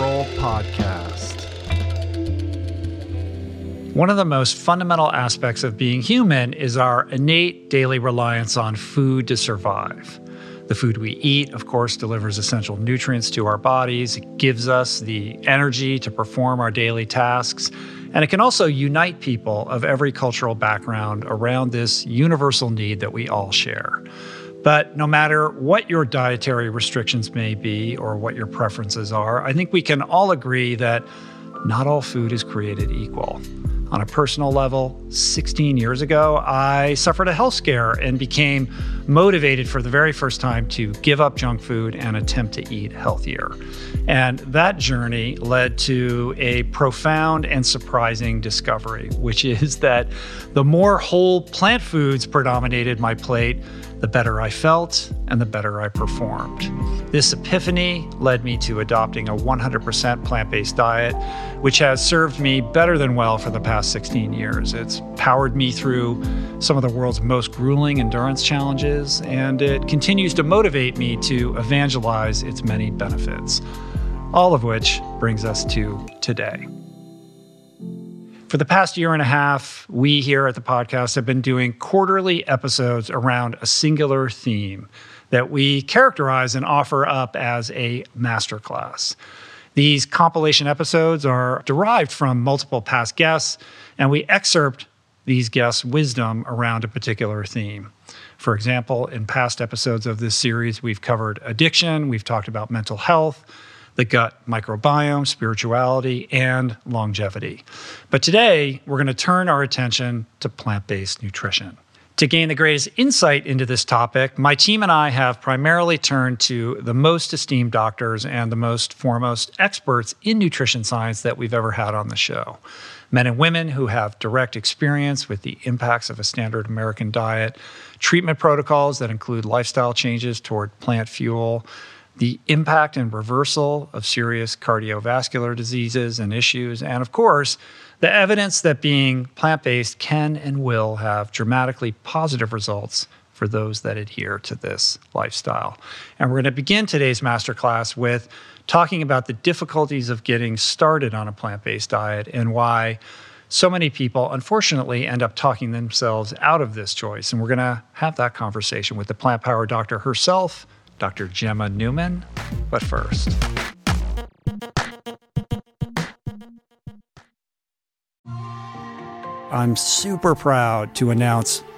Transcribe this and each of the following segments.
Roll podcast. One of the most fundamental aspects of being human is our innate daily reliance on food to survive. The food we eat, of course, delivers essential nutrients to our bodies. It gives us the energy to perform our daily tasks. And it can also unite people of every cultural background around this universal need that we all share. But no matter what your dietary restrictions may be or what your preferences are, I think we can all agree that not all food is created equal. On a personal level, 16 years ago, I suffered a health scare and became motivated for the very first time to give up junk food and attempt to eat healthier. And that journey led to a profound and surprising discovery, which is that the more whole plant foods predominated my plate, the better I felt and the better I performed. This epiphany led me to adopting a 100% plant based diet, which has served me better than well for the past 16 years. It's powered me through some of the world's most grueling endurance challenges, and it continues to motivate me to evangelize its many benefits. All of which brings us to today. For the past year and a half, we here at the podcast have been doing quarterly episodes around a singular theme that we characterize and offer up as a masterclass. These compilation episodes are derived from multiple past guests, and we excerpt these guests' wisdom around a particular theme. For example, in past episodes of this series, we've covered addiction, we've talked about mental health, the gut microbiome, spirituality, and longevity. But today, we're going to turn our attention to plant based nutrition. To gain the greatest insight into this topic, my team and I have primarily turned to the most esteemed doctors and the most foremost experts in nutrition science that we've ever had on the show. Men and women who have direct experience with the impacts of a standard American diet, treatment protocols that include lifestyle changes toward plant fuel, the impact and reversal of serious cardiovascular diseases and issues, and of course, the evidence that being plant based can and will have dramatically positive results for those that adhere to this lifestyle. And we're going to begin today's masterclass with talking about the difficulties of getting started on a plant based diet and why so many people, unfortunately, end up talking themselves out of this choice. And we're going to have that conversation with the plant power doctor herself, Dr. Gemma Newman. But first, I'm super proud to announce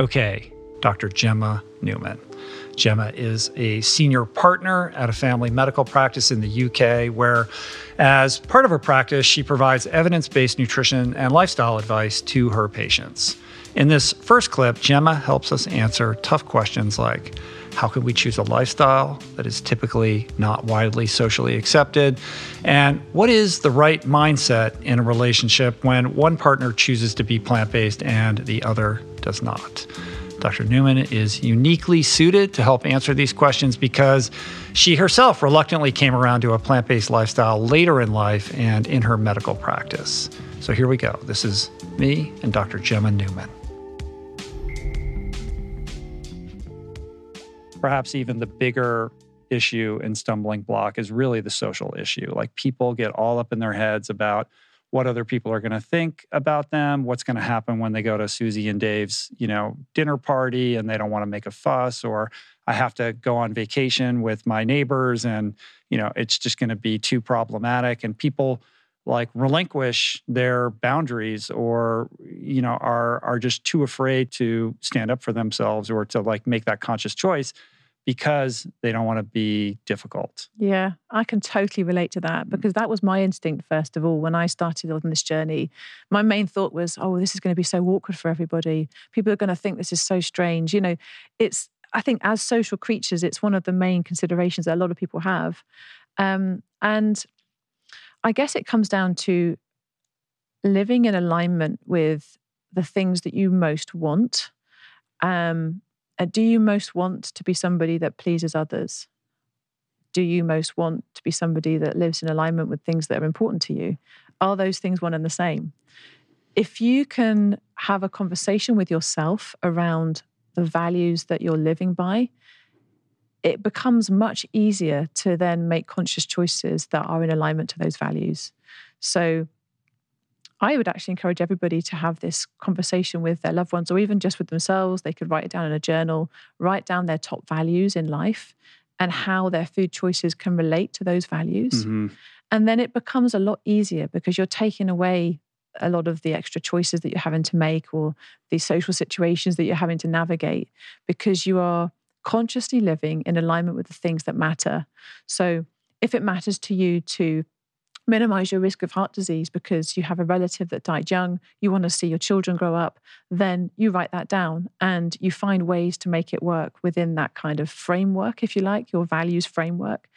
Okay, Dr. Gemma Newman. Gemma is a senior partner at a family medical practice in the UK, where, as part of her practice, she provides evidence based nutrition and lifestyle advice to her patients. In this first clip, Gemma helps us answer tough questions like how can we choose a lifestyle that is typically not widely socially accepted? And what is the right mindset in a relationship when one partner chooses to be plant based and the other does not? Dr. Newman is uniquely suited to help answer these questions because she herself reluctantly came around to a plant based lifestyle later in life and in her medical practice. So here we go. This is me and Dr. Gemma Newman. Perhaps even the bigger issue and stumbling block is really the social issue. Like people get all up in their heads about what other people are going to think about them, what's going to happen when they go to Susie and Dave's, you know, dinner party and they don't want to make a fuss or I have to go on vacation with my neighbors and, you know, it's just going to be too problematic and people like relinquish their boundaries or you know are are just too afraid to stand up for themselves or to like make that conscious choice because they don't want to be difficult. Yeah, I can totally relate to that because that was my instinct, first of all, when I started on this journey. My main thought was, oh, this is going to be so awkward for everybody. People are going to think this is so strange. You know, it's, I think, as social creatures, it's one of the main considerations that a lot of people have. Um, and I guess it comes down to living in alignment with the things that you most want. Um, Uh, do you most want to be somebody that pleases others? Do you most want to be somebody that lives in alignment with things that are important to you? Are those things one and the same? If you can have a conversation with yourself around the values that you're living by, it becomes much easier to then make conscious choices that are in alignment to those values. So, I would actually encourage everybody to have this conversation with their loved ones or even just with themselves. They could write it down in a journal, write down their top values in life and how their food choices can relate to those values. Mm-hmm. And then it becomes a lot easier because you're taking away a lot of the extra choices that you're having to make or the social situations that you're having to navigate because you are consciously living in alignment with the things that matter. So if it matters to you to minimize your risk of heart disease because you have a relative that died young, you want to see your children grow up, then you write that down and you find ways to make it work within that kind of framework, if you like, your values framework.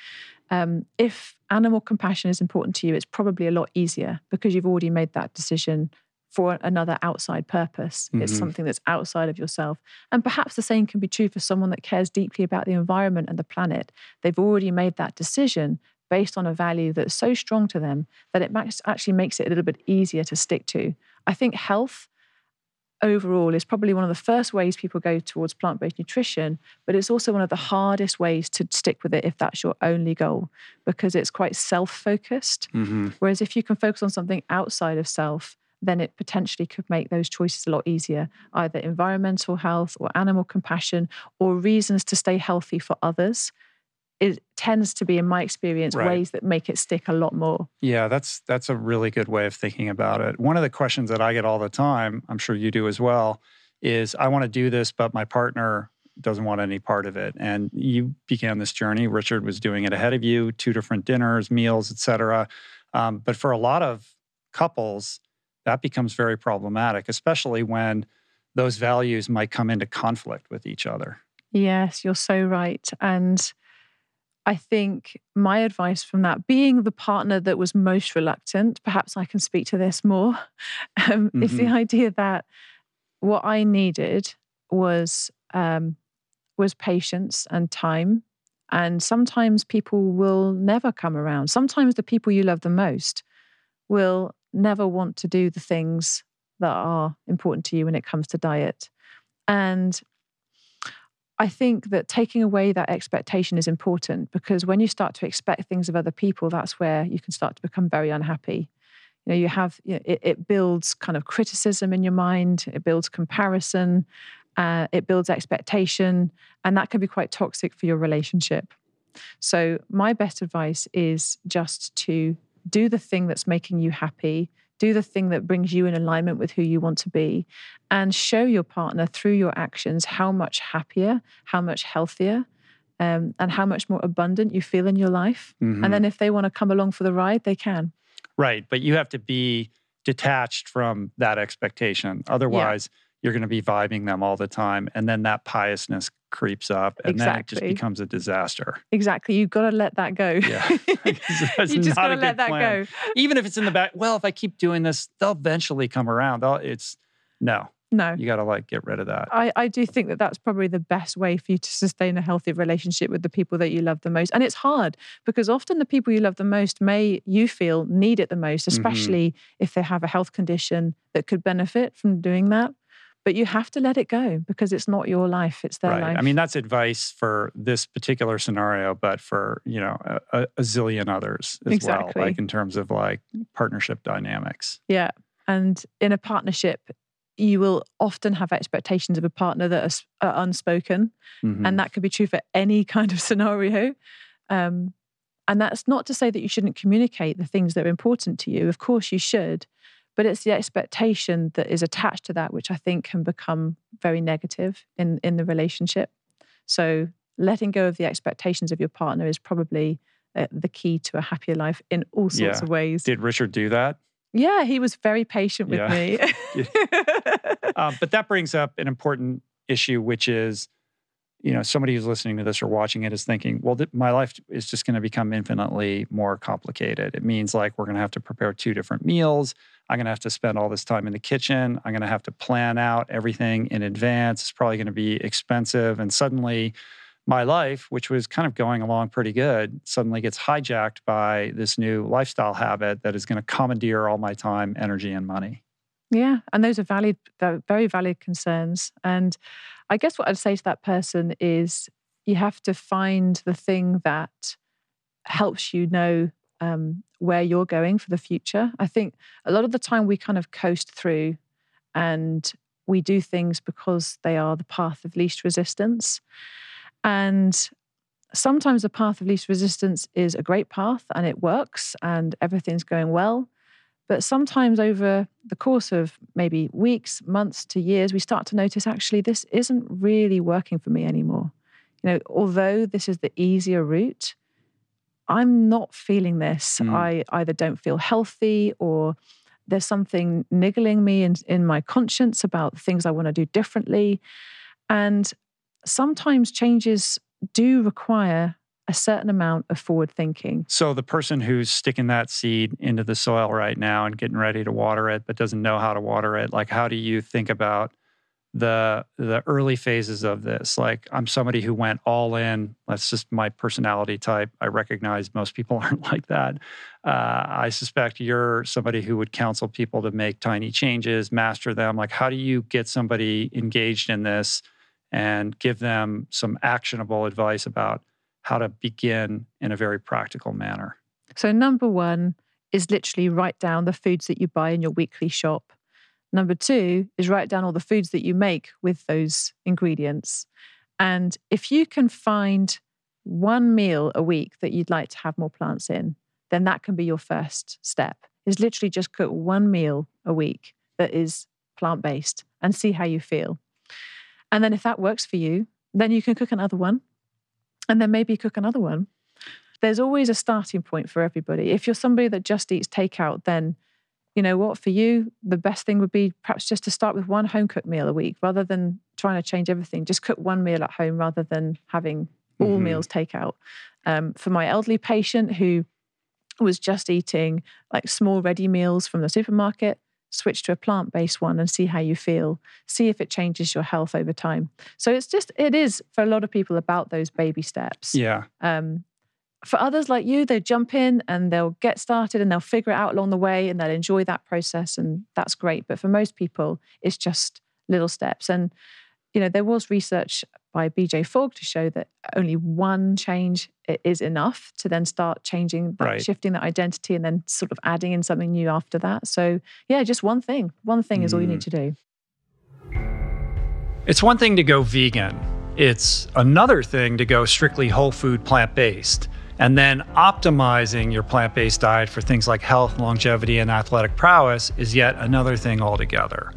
Um, if animal compassion is important to you, it's probably a lot easier because you've already made that decision for another outside purpose. Mm-hmm. It's something that's outside of yourself. And perhaps the same can be true for someone that cares deeply about the environment and the planet. They've already made that decision based on a value that's so strong to them that it actually makes it a little bit easier to stick to. I think health overall is probably one of the first ways people go towards plant based nutrition, but it's also one of the hardest ways to stick with it if that's your only goal because it's quite self focused. Mm-hmm. Whereas if you can focus on something outside of self, then it potentially could make those choices a lot easier, either environmental health or animal compassion or reasons to stay healthy for others it tends to be in my experience right. ways that make it stick a lot more. Yeah that's that's a really good way of thinking about it. One of the questions that i get all the time i'm sure you do as well is i want to do this but my partner doesn't want any part of it. And you began this journey. Richard was doing it ahead of you two different dinners meals etc um, but for a lot of couples that becomes very problematic especially when those values might come into conflict with each other. Yes you're so right. And I think my advice from that, being the partner that was most reluctant, perhaps I can speak to this more, um, mm-hmm. is the mm-hmm. idea that what I needed was um, was patience and time. And sometimes people will never come around. Sometimes the people you love the most will never want to do the things that are important to you when it comes to diet. And I think that taking away that expectation is important because when you start to expect things of other people, that's where you can start to become very unhappy. You know, you have you know, it, it, builds kind of criticism in your mind, it builds comparison, uh, it builds expectation, and that can be quite toxic for your relationship. So, my best advice is just to do the thing that's making you happy, do the thing that brings you in alignment with who you want to be and show your partner through your actions how much happier, how much healthier, um, and how much more abundant you feel in your life. Mm-hmm. And then if they want to come along for the ride, they can. Right. But you have to be detached from that expectation. Otherwise, yeah you're going to be vibing them all the time. And then that piousness creeps up and exactly. then it just becomes a disaster. Exactly. You've got to let that go. Yeah. you just got to let that plan. go. Even if it's in the back, well, if I keep doing this, they'll eventually come around. They'll, it's no. No. You got to like get rid of that. I, I do think that that's probably the best way for you to sustain a healthy relationship with the people that you love the most. And it's hard because often the people you love the most may, you feel, need it the most, mm-hmm. especially mm-hmm. if they have a health condition that could benefit from doing that but you have to let it go because it's not your life it's their right. life i mean that's advice for this particular scenario but for you know a, a zillion others as exactly. well like in terms of like partnership dynamics yeah and in a partnership you will often have expectations of a partner that are, are unspoken mm-hmm. and that could be true for any kind of scenario um, and that's not to say that you shouldn't communicate the things that are important to you of course you should but it's the expectation that is attached to that which i think can become very negative in in the relationship so letting go of the expectations of your partner is probably uh, the key to a happier life in all sorts Yeah. of ways. Did Richard do that? Yeah, he was very patient with Yeah. me. um, but that brings up an important issue, which is, you know, somebody who's listening to this or watching it is thinking, well, th- my life is just going to become infinitely more complicated. It means like we're going to have to prepare two different meals. I'm going to have to spend all this time in the kitchen. I'm going to have to plan out everything in advance. It's probably going to be expensive. And suddenly, my life, which was kind of going along pretty good, suddenly gets hijacked by this new lifestyle habit that is going to commandeer all my time, energy, and money. Yeah, and those are valid, very valid concerns. And I guess what I'd say to that person is you have to find the thing that helps you know um, where you're going for the future. I think a lot of the time we kind of coast through and we do things because they are the path of least resistance. And sometimes the path of least resistance is a great path and it works and everything's going well. But sometimes over the course of maybe weeks, months to years, we start to notice actually this isn't really working for me anymore. You know, although this is the easier route, I'm not feeling this. Mm. I either don't feel healthy or there's something niggling me in, in my conscience about things I want to do differently. And sometimes changes do require a certain amount of forward thinking. So the person who's sticking that seed into the soil right now and getting ready to water it but doesn't know how to water it, like how do you think about the the early phases of this? Like I'm somebody who went all in. That's just my personality type. I recognize most people aren't like that. Uh, I suspect you're somebody who would counsel people to make tiny changes, master them. Like how do you get somebody engaged in this and give them some actionable advice about how to begin in a very practical manner. So, number one is literally write down the foods that you buy in your weekly shop. Number two is write down all the foods that you make with those ingredients. And if you can find one meal a week that you'd like to have more plants in, then that can be your first step. Is literally just cook one meal a week that is plant based and see how you feel. And then if that works for you, then you can cook another one and then maybe cook another one. There's always a starting point for everybody. If you're somebody that just eats takeout, then you know what, for you, the best thing would be perhaps just to start with one home cooked meal a week rather than trying to change everything. Just cook one meal at home rather than having all Mhm. meals takeout. Um, for my elderly patient who was just eating like small ready meals from the supermarket, switch to a plant based one and see how you feel. See if it changes your health over time. So it's just, it is for a lot of people about those baby steps. Yeah. Um, for others like you, they jump in and they'll get started and they'll figure it out along the way and they'll enjoy that process and that's great. But for most people, it's just little steps. And you know, there was research by BJ Fogg to show that only one change is enough to then start changing, that, Right. shifting that identity, and then sort of adding in something new after that. So yeah, just one thing. One thing is all you need mm. to do. It's one thing to go vegan, it's another thing to go strictly whole food plant based. And then optimizing your plant based diet for things like health, longevity, and athletic prowess is yet another thing altogether.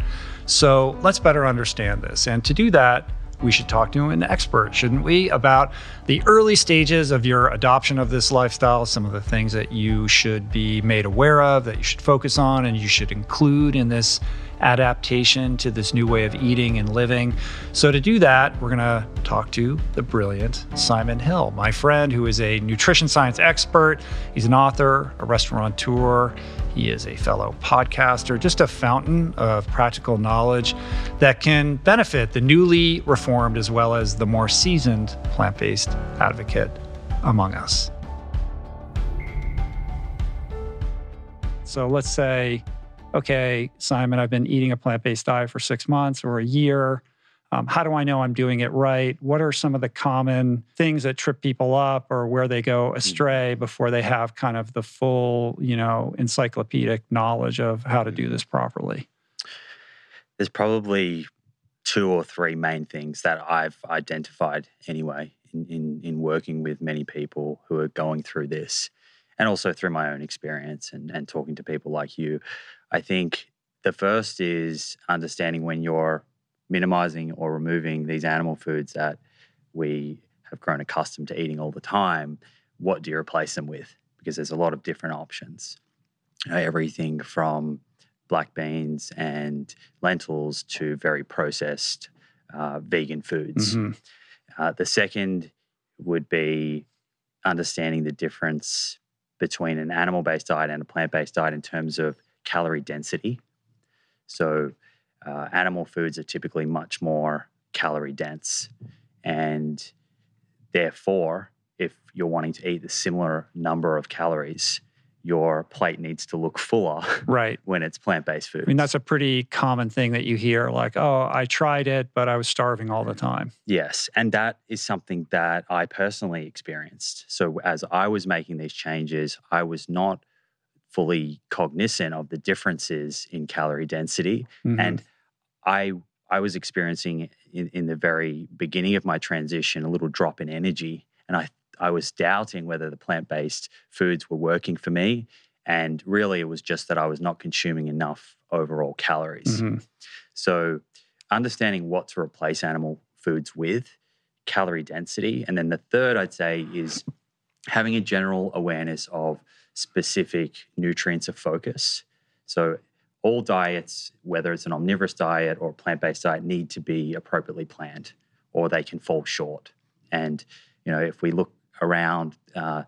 So let's better understand this. And to do that, we should talk to an expert, shouldn't we, about the early stages of your adoption of this lifestyle, some of the things that you should be made aware of, that you should focus on, and you should include in this adaptation to this new way of eating and living. So, to do that, we're going to talk to the brilliant Simon Hill, my friend who is a nutrition science expert. He's an author, a restaurateur. He is a fellow podcaster, just a fountain of practical knowledge that can benefit the newly reformed as well as the more seasoned plant based advocate among us. So let's say, okay, Simon, I've been eating a plant based diet for six months or a year. Um, how do I know I'm doing it right? What are some of the common things that trip people up or where they go astray before they have kind of the full, you know, encyclopedic knowledge of how to do this properly? There's probably two or three main things that I've identified anyway in, in, in working with many people who are going through this and also through my own experience and, and talking to people like you. I think the first is understanding when you're minimizing or removing these animal foods that we have grown accustomed to eating all the time, what do you replace them with? Because there's a lot of different options. You know, everything from black beans and lentils to very processed uh, vegan foods. Mhm. Uh, the second would be understanding the difference between an animal based diet and a plant based diet in terms of calorie density. So, uh, animal foods are typically much more calorie dense. And therefore, if you're wanting to eat the similar number of calories, your plate needs to look fuller Right. when it's plant based food. I mean, that's a pretty common thing that you hear like, oh, I tried it, but I was starving all the time. Yes. And that is something that I personally experienced. So, as I was making these changes, I was not fully cognizant of the differences in calorie density. Mhm. And I, I was experiencing in, in the very beginning of my transition a little drop in energy. And I, I was doubting whether the plant based foods were working for me. And really, it was just that I was not consuming enough overall calories. Mhm. So, understanding what to replace animal foods with, calorie density. And then the third, I'd say, is having a general awareness of specific nutrients of focus. So, all diets, whether it's an omnivorous diet or a plant based diet, need to be appropriately planned or they can fall short. And, you know, if we look around, uh,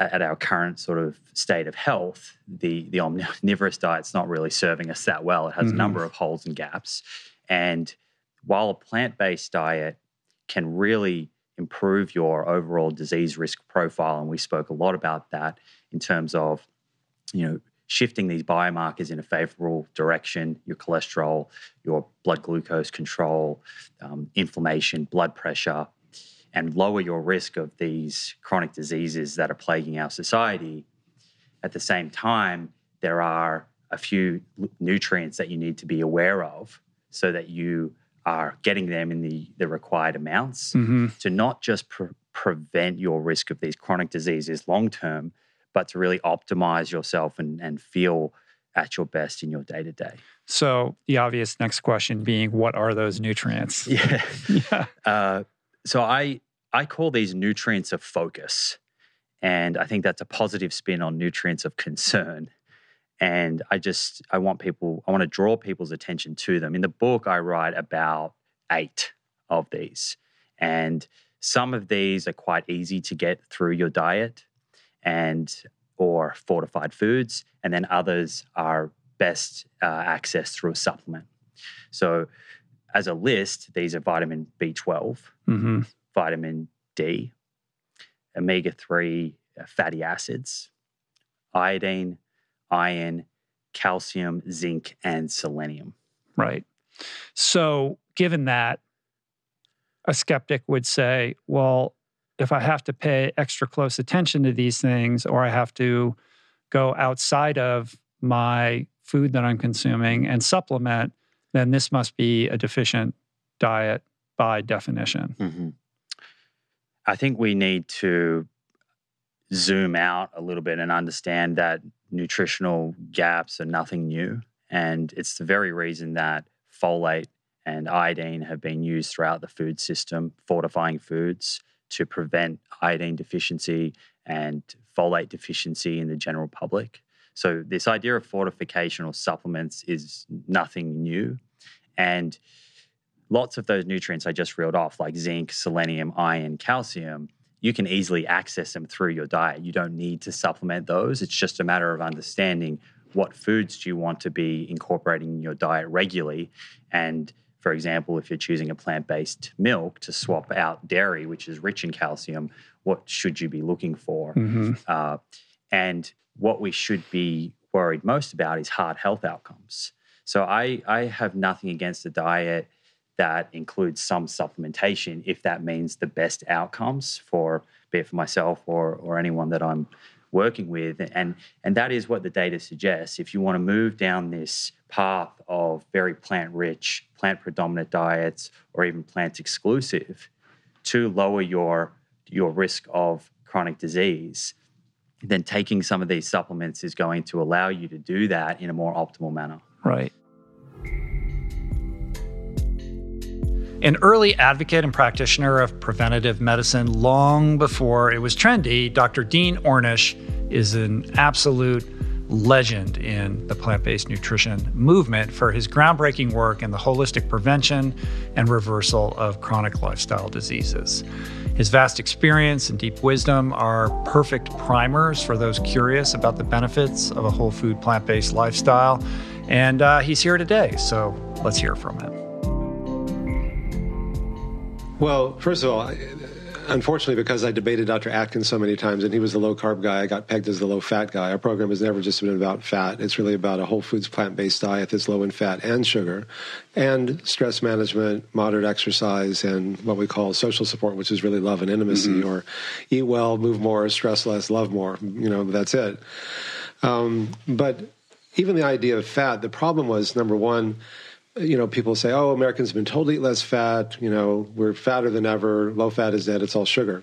at our current sort of state of health, the the omnivorous diet's not really serving us that well. It has Mhm. a number of holes and gaps. And while a plant-based diet can really improve your overall disease risk profile, and we spoke a lot about that in terms of, you know, shifting these biomarkers in a favorable direction, your cholesterol, your blood glucose control, um, inflammation, blood pressure, and lower your risk of these chronic diseases that are plaguing our society. At the same time, there are a few nutrients that you need to be aware of so that you are getting them in the, the required amounts Mhm. to not just pre- prevent your risk of these chronic diseases long term, but to really optimize yourself and, and feel at your best in your day to day. So, the obvious next question being, what are those nutrients? Yeah. Yeah. Uh, so I I call these nutrients of focus, and I think that's a positive spin on nutrients of concern. And I just I want people I want to draw people's attention to them. In the book, I write about eight of these, and some of these are quite easy to get through your diet, and or fortified foods, and then others are best uh, accessed through a supplement. So as a list, these are vitamin B12, hmm vitamin D, omega 3 fatty acids, iodine, iron, calcium, zinc, and selenium. Right. So, given that, a skeptic would say, well, if I have to pay extra close attention to these things, or I have to go outside of my food that I'm consuming and supplement, then this must be a deficient diet by definition. Mm-hmm. I think we need to zoom out a little bit and understand that nutritional gaps are nothing new. And it's the very reason that folate and iodine have been used throughout the food system, fortifying foods to prevent iodine deficiency and folate deficiency in the general public. So, this idea of fortification or supplements is nothing new. And lots of those nutrients I just reeled off, like zinc, selenium, iron, calcium, you can easily access them through your diet. You don't need to supplement those. It's just a matter of understanding what foods do you want to be incorporating in your diet regularly. And for example, if you're choosing a plant based milk to swap out dairy, which is rich in calcium, what should you be looking for? hmm Uh, and what we should be worried most about is heart health outcomes. So I, I have nothing against a diet that includes some supplementation if that means the best outcomes for be it for myself or or anyone that I'm working with. And and that is what the data suggests. If you want to move down this path of very plant rich, plant predominant diets or even plant exclusive to lower your your risk of chronic disease, then taking some of these supplements is going to allow you to do that in a more optimal manner. Right. An early advocate and practitioner of preventative medicine long before it was trendy, Dr. Dean Ornish is an absolute legend in the plant based nutrition movement for his groundbreaking work in the holistic prevention and reversal of chronic lifestyle diseases. His vast experience and deep wisdom are perfect primers for those curious about the benefits of a whole food plant based lifestyle. And uh, he's here today, so let's hear from him. Well, first of all, unfortunately, because I debated Dr. Atkins so many times and he was the low carb guy, I got pegged as the low fat guy. Our program has never just been about fat. It's really about a whole foods plant based diet that's low in fat and sugar, and stress management, moderate exercise, and what we call social support, which is really love and intimacy, mm-hmm. or eat well, move more, stress less, love more. You know, that's it. Um, but even the idea of fat, the problem was number one, you know, people say, oh, Americans have been told to eat less fat. You know, we're fatter than ever. Low fat is dead. It's all sugar.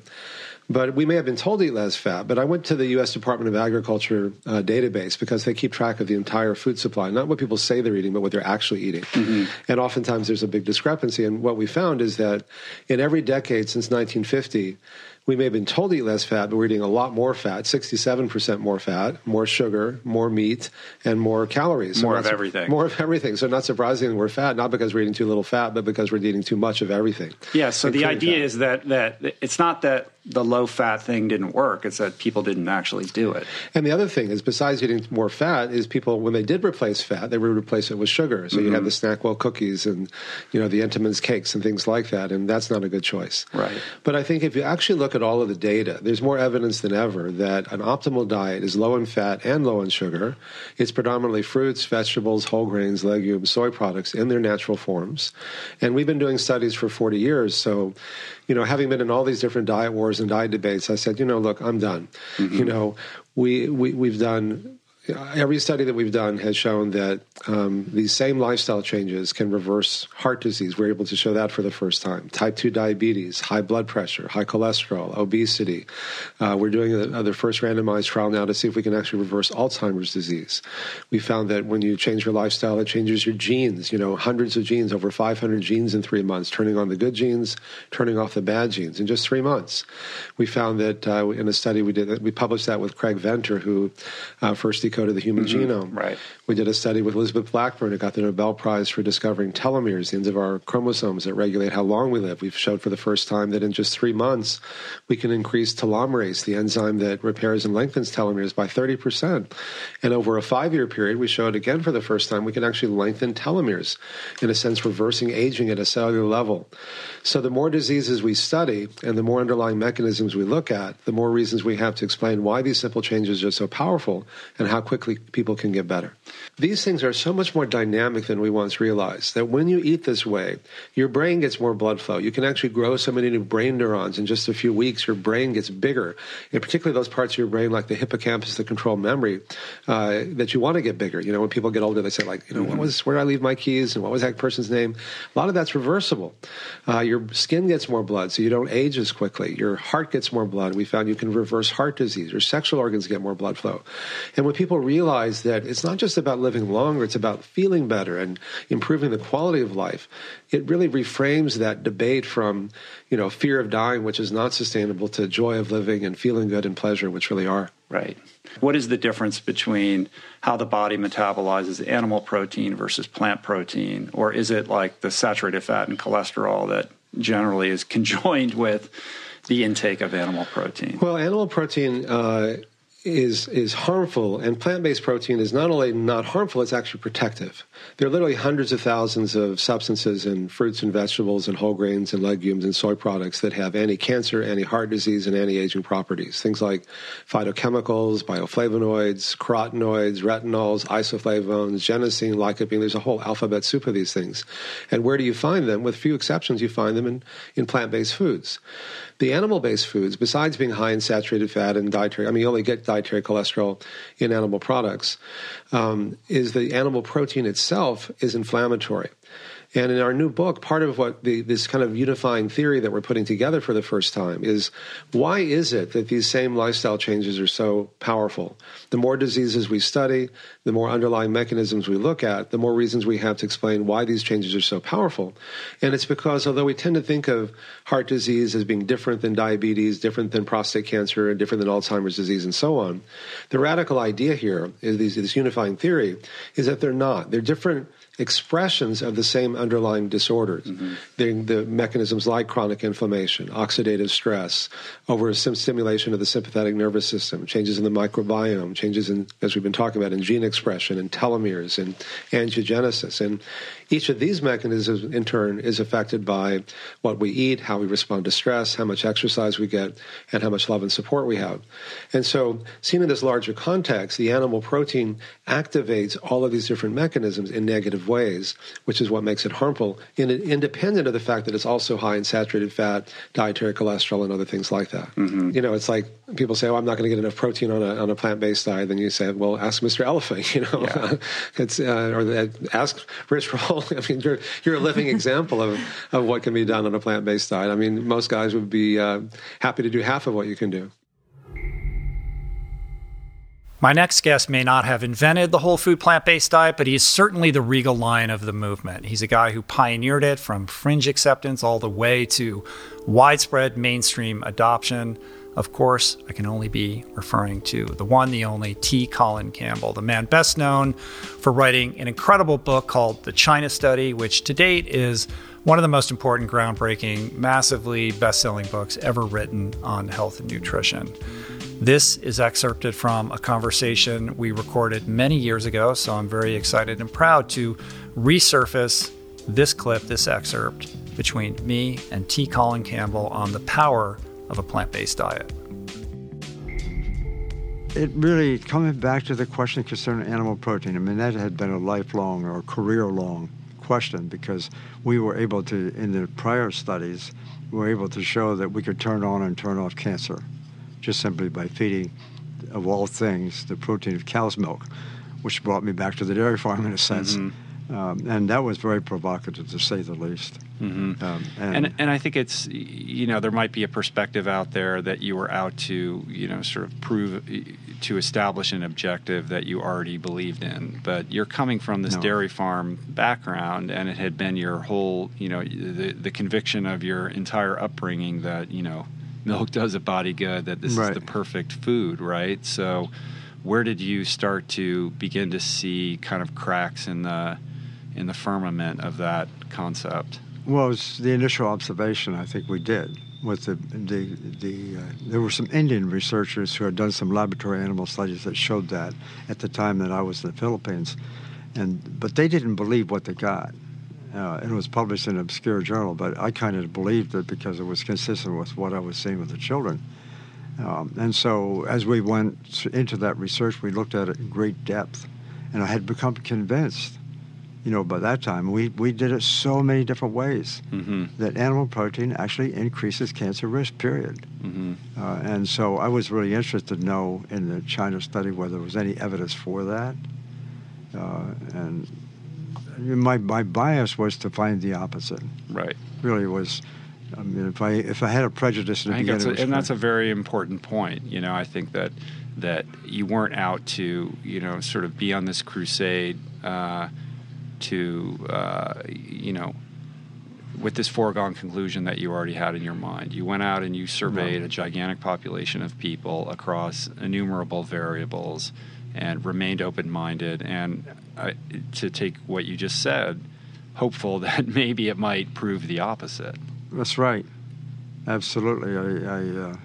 But we may have been told to eat less fat. But I went to the U.S. Department of Agriculture uh, database because they keep track of the entire food supply, not what people say they're eating, but what they're actually eating. Mm-hmm. And oftentimes there's a big discrepancy. And what we found is that in every decade since 1950, we may have been told to eat less fat, but we're eating a lot more fat 67% more fat, more sugar, more meat, and more calories. So more of everything. More of everything. So, not surprisingly, we're fat, not because we're eating too little fat, but because we're eating too much of everything. Yeah, so the idea fat. is that, that it's not that the low fat thing didn't work. It's that people didn't actually do it. And the other thing is, besides eating more fat, is people when they did replace fat, they would replace it with sugar. So mm-hmm. you have the Snackwell cookies and you know the Entenmann's cakes and things like that, and that's not a good choice. Right. But I think if you actually look at all of the data, there's more evidence than ever that an optimal diet is low in fat and low in sugar. It's predominantly fruits, vegetables, whole grains, legumes, soy products in their natural forms, and we've been doing studies for 40 years. So you know, having been in all these different diet wars and diet debates, I said, you know, look, I'm done. Mm-hmm. You know, we, we we've done every study that we've done has shown that um, these same lifestyle changes can reverse heart disease. We're able to show that for the first time. Type 2 diabetes, high blood pressure, high cholesterol, obesity. Uh, we're doing the first randomized trial now to see if we can actually reverse Alzheimer's disease. We found that when you change your lifestyle, it changes your genes, you know, hundreds of genes, over 500 genes in three months, turning on the good genes, turning off the bad genes in just three months. We found that uh, in a study we did, we published that with Craig Venter, who uh, first decoded the human mm-hmm. genome. Right. We did a study with Elizabeth Blackburn, who got the Nobel Prize for discovering telomeres, the ends of our chromosomes that regulate how long we live. We've showed for the first time that in just three months, we can increase telomerase, the enzyme that repairs and lengthens telomeres, by 30%. And over a five year period, we showed again for the first time we can actually lengthen telomeres, in a sense, reversing aging at a cellular level. So the more diseases we study and the more underlying mechanisms we look at, the more reasons we have to explain why these simple changes are so powerful and how quickly people can get better. These things are so much more dynamic than we once realized that when you eat this way, your brain gets more blood flow. You can actually grow so many new brain neurons in just a few weeks. Your brain gets bigger, and particularly those parts of your brain like the hippocampus that control memory uh, that you want to get bigger. You know, when people get older, they say like, you know, what mm-hmm. was where did I leave my keys and what was that person's name? A lot of that's reversible. Uh, your skin gets more blood, so you don't age as quickly. Your heart gets more blood. We found you can reverse heart disease. Your sexual organs get more blood flow. And when people realize that it's not just about living longer, it's about feeling better and improving the quality of life, it really reframes that debate from, you know, fear of dying, which is not sustainable, to joy of living and feeling good and pleasure, which really are. Right. What is the difference between how the body metabolizes animal protein versus plant protein? Or is it like the saturated fat and cholesterol that generally is conjoined with the intake of animal protein? Well, animal protein uh, is is harmful, and plant based protein is not only not harmful; it's actually protective. There are literally hundreds of thousands of substances in fruits and vegetables and whole grains and legumes and soy products that have anti-cancer, anti-heart disease, and anti-aging properties. Things like phytochemicals, bioflavonoids, carotenoids, retinols, isoflavones, genistein, lycopene. There's a whole alphabet soup of these things. And where do you find them? With few exceptions, you find them in, in plant-based foods. The animal based foods, besides being high in saturated fat and dietary, I mean, you only get dietary cholesterol in animal products, um, is the animal protein itself is inflammatory. And in our new book, part of what the, this kind of unifying theory that we're putting together for the first time is why is it that these same lifestyle changes are so powerful? The more diseases we study, the more underlying mechanisms we look at, the more reasons we have to explain why these changes are so powerful. And it's because although we tend to think of heart disease as being different than diabetes, different than prostate cancer, and different than Alzheimer's disease, and so on, the radical idea here is these, this unifying theory is that they're not. They're different expressions of the same underlying disorders. Mm-hmm. The, the, mechanisms like chronic inflammation, oxidative stress, over stimulation of the sympathetic nervous system, changes in the microbiome, changes in, as we've been talking about, in gene expression and telomeres and angiogenesis. And each of these mechanisms, in turn, is affected by what we eat, how we respond to stress, how much exercise we get, and how much love and support we have. And so, seen in this larger context, the animal protein activates all of these different mechanisms in negative ways, which is what makes it harmful, in, independent of the fact that it's also high in saturated fat, dietary cholesterol, and other things like that. Mm-hmm. You know, it's like people say, "Oh, I'm not going to get enough protein on a on a plant based diet." Then you say, "Well, ask Mr. Elephant." You know, yeah. it's uh, or the, ask Rich Roll I mean, you're you're a living example of of what can be done on a plant based diet. I mean, most guys would be uh, happy to do half of what you can do. My next guest may not have invented the whole food plant based diet, but he's certainly the regal lion of the movement. He's a guy who pioneered it from fringe acceptance all the way to widespread mainstream adoption. Of course, I can only be referring to the one, the only T. Colin Campbell, the man best known for writing an incredible book called The China Study, which to date is one of the most important, groundbreaking, massively best selling books ever written on health and nutrition. This is excerpted from a conversation we recorded many years ago, so I'm very excited and proud to resurface this clip, this excerpt between me and T. Colin Campbell on the power of a plant based diet? It really, coming back to the question concerning animal protein, I mean, that had been a lifelong or career long question because we were able to, in the prior studies, we were able to show that we could turn on and turn off cancer just simply by feeding, of all things, the protein of cow's milk, which brought me back to the dairy farm in a sense. Mm-hmm um, and that was very provocative to say the least. Mm-hmm. Um, and, and, and I think it's you know there might be a perspective out there that you were out to you know sort of prove to establish an objective that you already believed in, but you're coming from this no. dairy farm background, and it had been your whole you know the the conviction of your entire upbringing that you know milk does a body good, that this right. is the perfect food, right? So. Where did you start to begin to see kind of cracks in the in the firmament of that concept? Well, it was the initial observation I think we did with the the, the uh, there were some Indian researchers who had done some laboratory animal studies that showed that at the time that I was in the Philippines, and but they didn't believe what they got. Uh, it was published in an obscure journal, but I kind of believed it because it was consistent with what I was seeing with the children. Um, and so, as we went into that research, we looked at it in great depth, and I had become convinced you know, by that time, we, we did it so many different ways mm-hmm. that animal protein actually increases cancer risk, period. Mm-hmm. Uh, and so I was really interested to know in the China study whether there was any evidence for that. Uh, and my, my bias was to find the opposite. Right. Really was. I mean, if I if I had a prejudice in the beginning, that's a, and that's a very important point. You know, I think that that you weren't out to you know sort of be on this crusade. Uh, to, uh, you know, with this foregone conclusion that you already had in your mind. You went out and you surveyed a gigantic population of people across innumerable variables and remained open minded. And uh, to take what you just said, hopeful that maybe it might prove the opposite. That's right. Absolutely. I, I uh,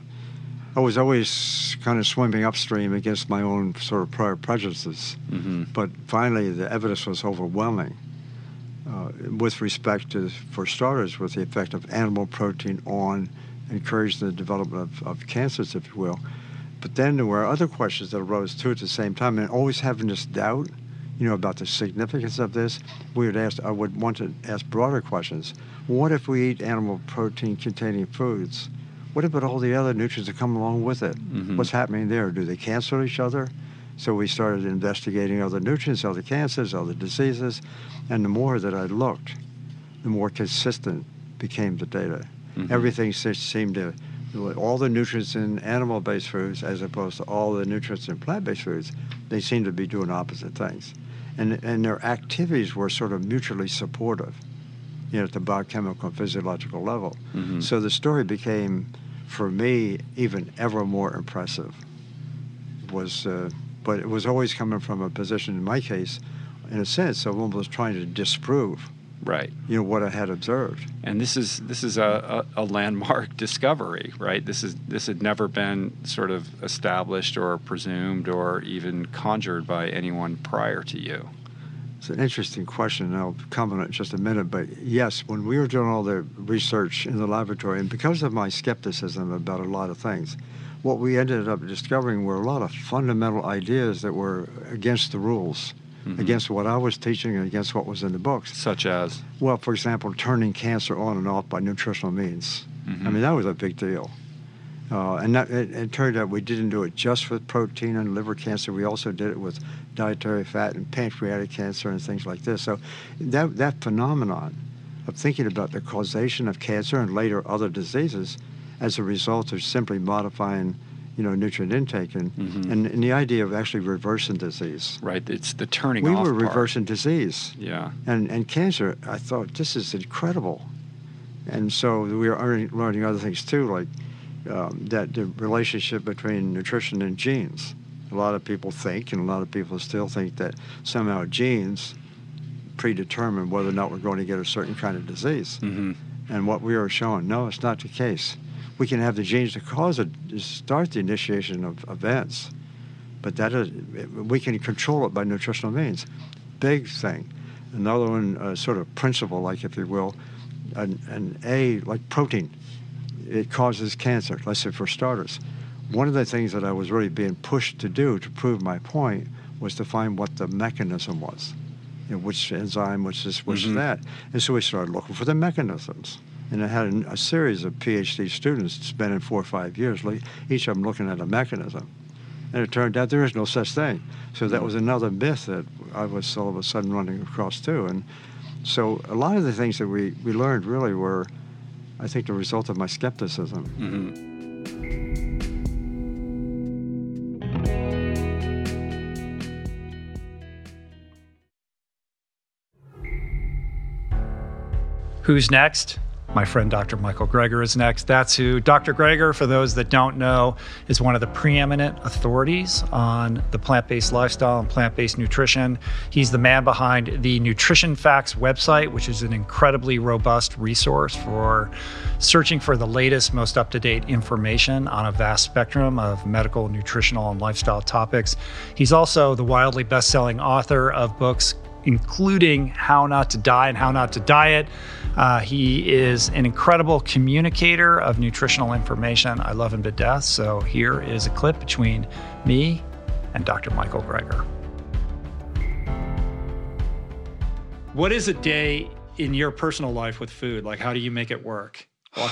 I was always kind of swimming upstream against my own sort of prior prejudices. Mm-hmm. But finally, the evidence was overwhelming uh, with respect to, for starters, with the effect of animal protein on encouraging the development of, of cancers, if you will. But then there were other questions that arose too at the same time, and always having this doubt, you know, about the significance of this. We would ask, I would want to ask broader questions. What if we eat animal protein containing foods? What about all the other nutrients that come along with it? Mm-hmm. What's happening there? Do they cancel each other? So we started investigating other nutrients, other cancers, other diseases, and the more that I looked, the more consistent became the data. Mm-hmm. Everything seemed to, all the nutrients in animal based foods as opposed to all the nutrients in plant based foods, they seem to be doing opposite things. And, and their activities were sort of mutually supportive, you know, at the biochemical and physiological level. Mm-hmm. So the story became, for me, even ever more impressive. Was, uh, but it was always coming from a position, in my case, in a sense, of was trying to disprove right. You know what i had observed. And this is this is a, a, a, landmark discovery right? This is this had never been sort of established or presumed or even conjured by anyone prior to you. It's an interesting question and i'll comment on it in just a minute but yes when we were doing all the research in the laboratory and because of my skepticism about a lot of things what we ended up discovering were a lot of fundamental ideas that were against the rules mm-hmm. against what I was teaching and against what was in the books. Such as? Well, for example, turning cancer on and off by nutritional means. Mm-hmm. I mean, that was a big deal. Uh, and that, it, it, turned out we didn't do it just with protein and liver cancer. We also did it with dietary fat and pancreatic cancer and things like this. So that, that phenomenon of thinking about the causation of cancer and later other diseases as a result of simply modifying you know, nutrient intake and, mm-hmm. and, and the idea of actually reversing disease. Right. It's the turning we off. We were part. reversing disease. Yeah. And and cancer, I thought this is incredible. And so we are learning other things too, like um, that the relationship between nutrition and genes. A lot of people think, and a lot of people still think that somehow genes predetermine whether or not we're going to get a certain kind of disease. Mm-hmm. And what we are showing, no, it's not the case we can have the genes to cause it, start the initiation of events, but that is, we can control it by nutritional means. Big thing. Another one, uh, sort of principle, like if you will, an, an A, like protein, it causes cancer, let's say for starters. One of the things that I was really being pushed to do to prove my point was to find what the mechanism was. You know, which enzyme, which this, which mm-hmm. that. And so we started looking for the mechanisms. And I had a, a series of PhD students spending four or five years, each of them looking at a mechanism. And it turned out there is no such thing. So that was another myth that I was all of a sudden running across too. And so a lot of the things that we, we learned really were, I think, the result of my skepticism. Mm-hmm. Who's next? My friend Dr. Michael Greger is next. That's who. Dr. Greger, for those that don't know, is one of the preeminent authorities on the plant based lifestyle and plant based nutrition. He's the man behind the Nutrition Facts website, which is an incredibly robust resource for searching for the latest, most up to date information on a vast spectrum of medical, nutritional, and lifestyle topics. He's also the wildly best selling author of books including How Not to Die and How Not to Diet. Uh, he is an incredible communicator of nutritional information. I love him to death. So here is a clip between me and Dr. Michael Greger. What is a day in your personal life with food? Like, how do you make it work?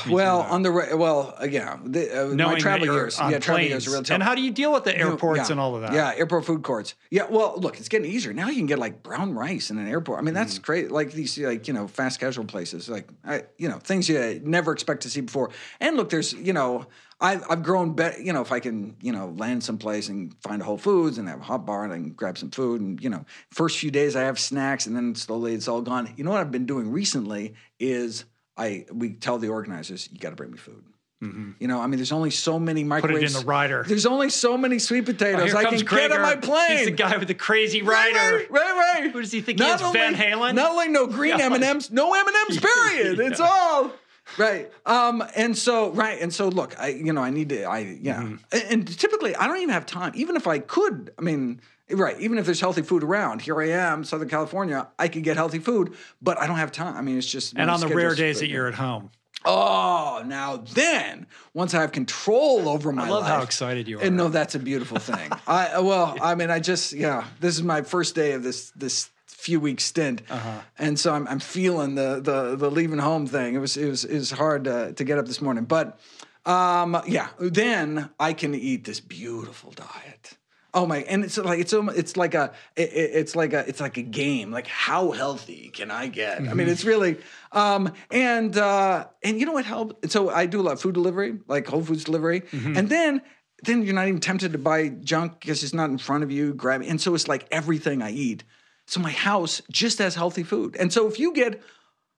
Well, on the well, again, the, uh, my travel years, yeah, travel years are real tough. And how do you deal with the airports you know, yeah, and all of that? Yeah, airport food courts. Yeah, well, look, it's getting easier now. You can get like brown rice in an airport. I mean, that's mm. great. Like these, like you know, fast casual places, like I, you know, things you never expect to see before. And look, there's you know, I've I've grown better. You know, if I can, you know, land someplace and find a Whole Foods and have a hot bar and I can grab some food and you know, first few days I have snacks and then slowly it's all gone. You know what I've been doing recently is I we tell the organizers, you got to bring me food. Mm-hmm. You know, I mean, there's only so many microwaves. Put it in the rider. There's only so many sweet potatoes oh, I can get on my plane. He's the guy with the crazy rider. Right, right, right. Who does he think not he is? Only, Van Halen? Not only no green M and M's, no M and M's. Period. yeah. It's all right. Um, and so right, and so look, I you know, I need to, I yeah, mm-hmm. and, and typically I don't even have time. Even if I could, I mean. Right. Even if there's healthy food around, here I am, Southern California. I can get healthy food, but I don't have time. I mean, it's just and on the rare days that you're at home. Oh, now then, once I have control over my I love life, how excited you are. And no, that's a beautiful thing. I well, I mean, I just yeah, this is my first day of this this few week stint, uh-huh. and so I'm I'm feeling the the the leaving home thing. It was it was it was hard to, to get up this morning, but um, yeah, then I can eat this beautiful diet Oh my! And it's like it's it's like a it, it- it's like a it's like a game. Like how healthy can I get? I mean, it's really um and uh and you know what helped? So I do a lot of food delivery, like Whole Foods delivery, and then then you're not even tempted to buy junk because it's not in front of you. Grab and so it's like everything I eat. So my house just has healthy food, and so if you get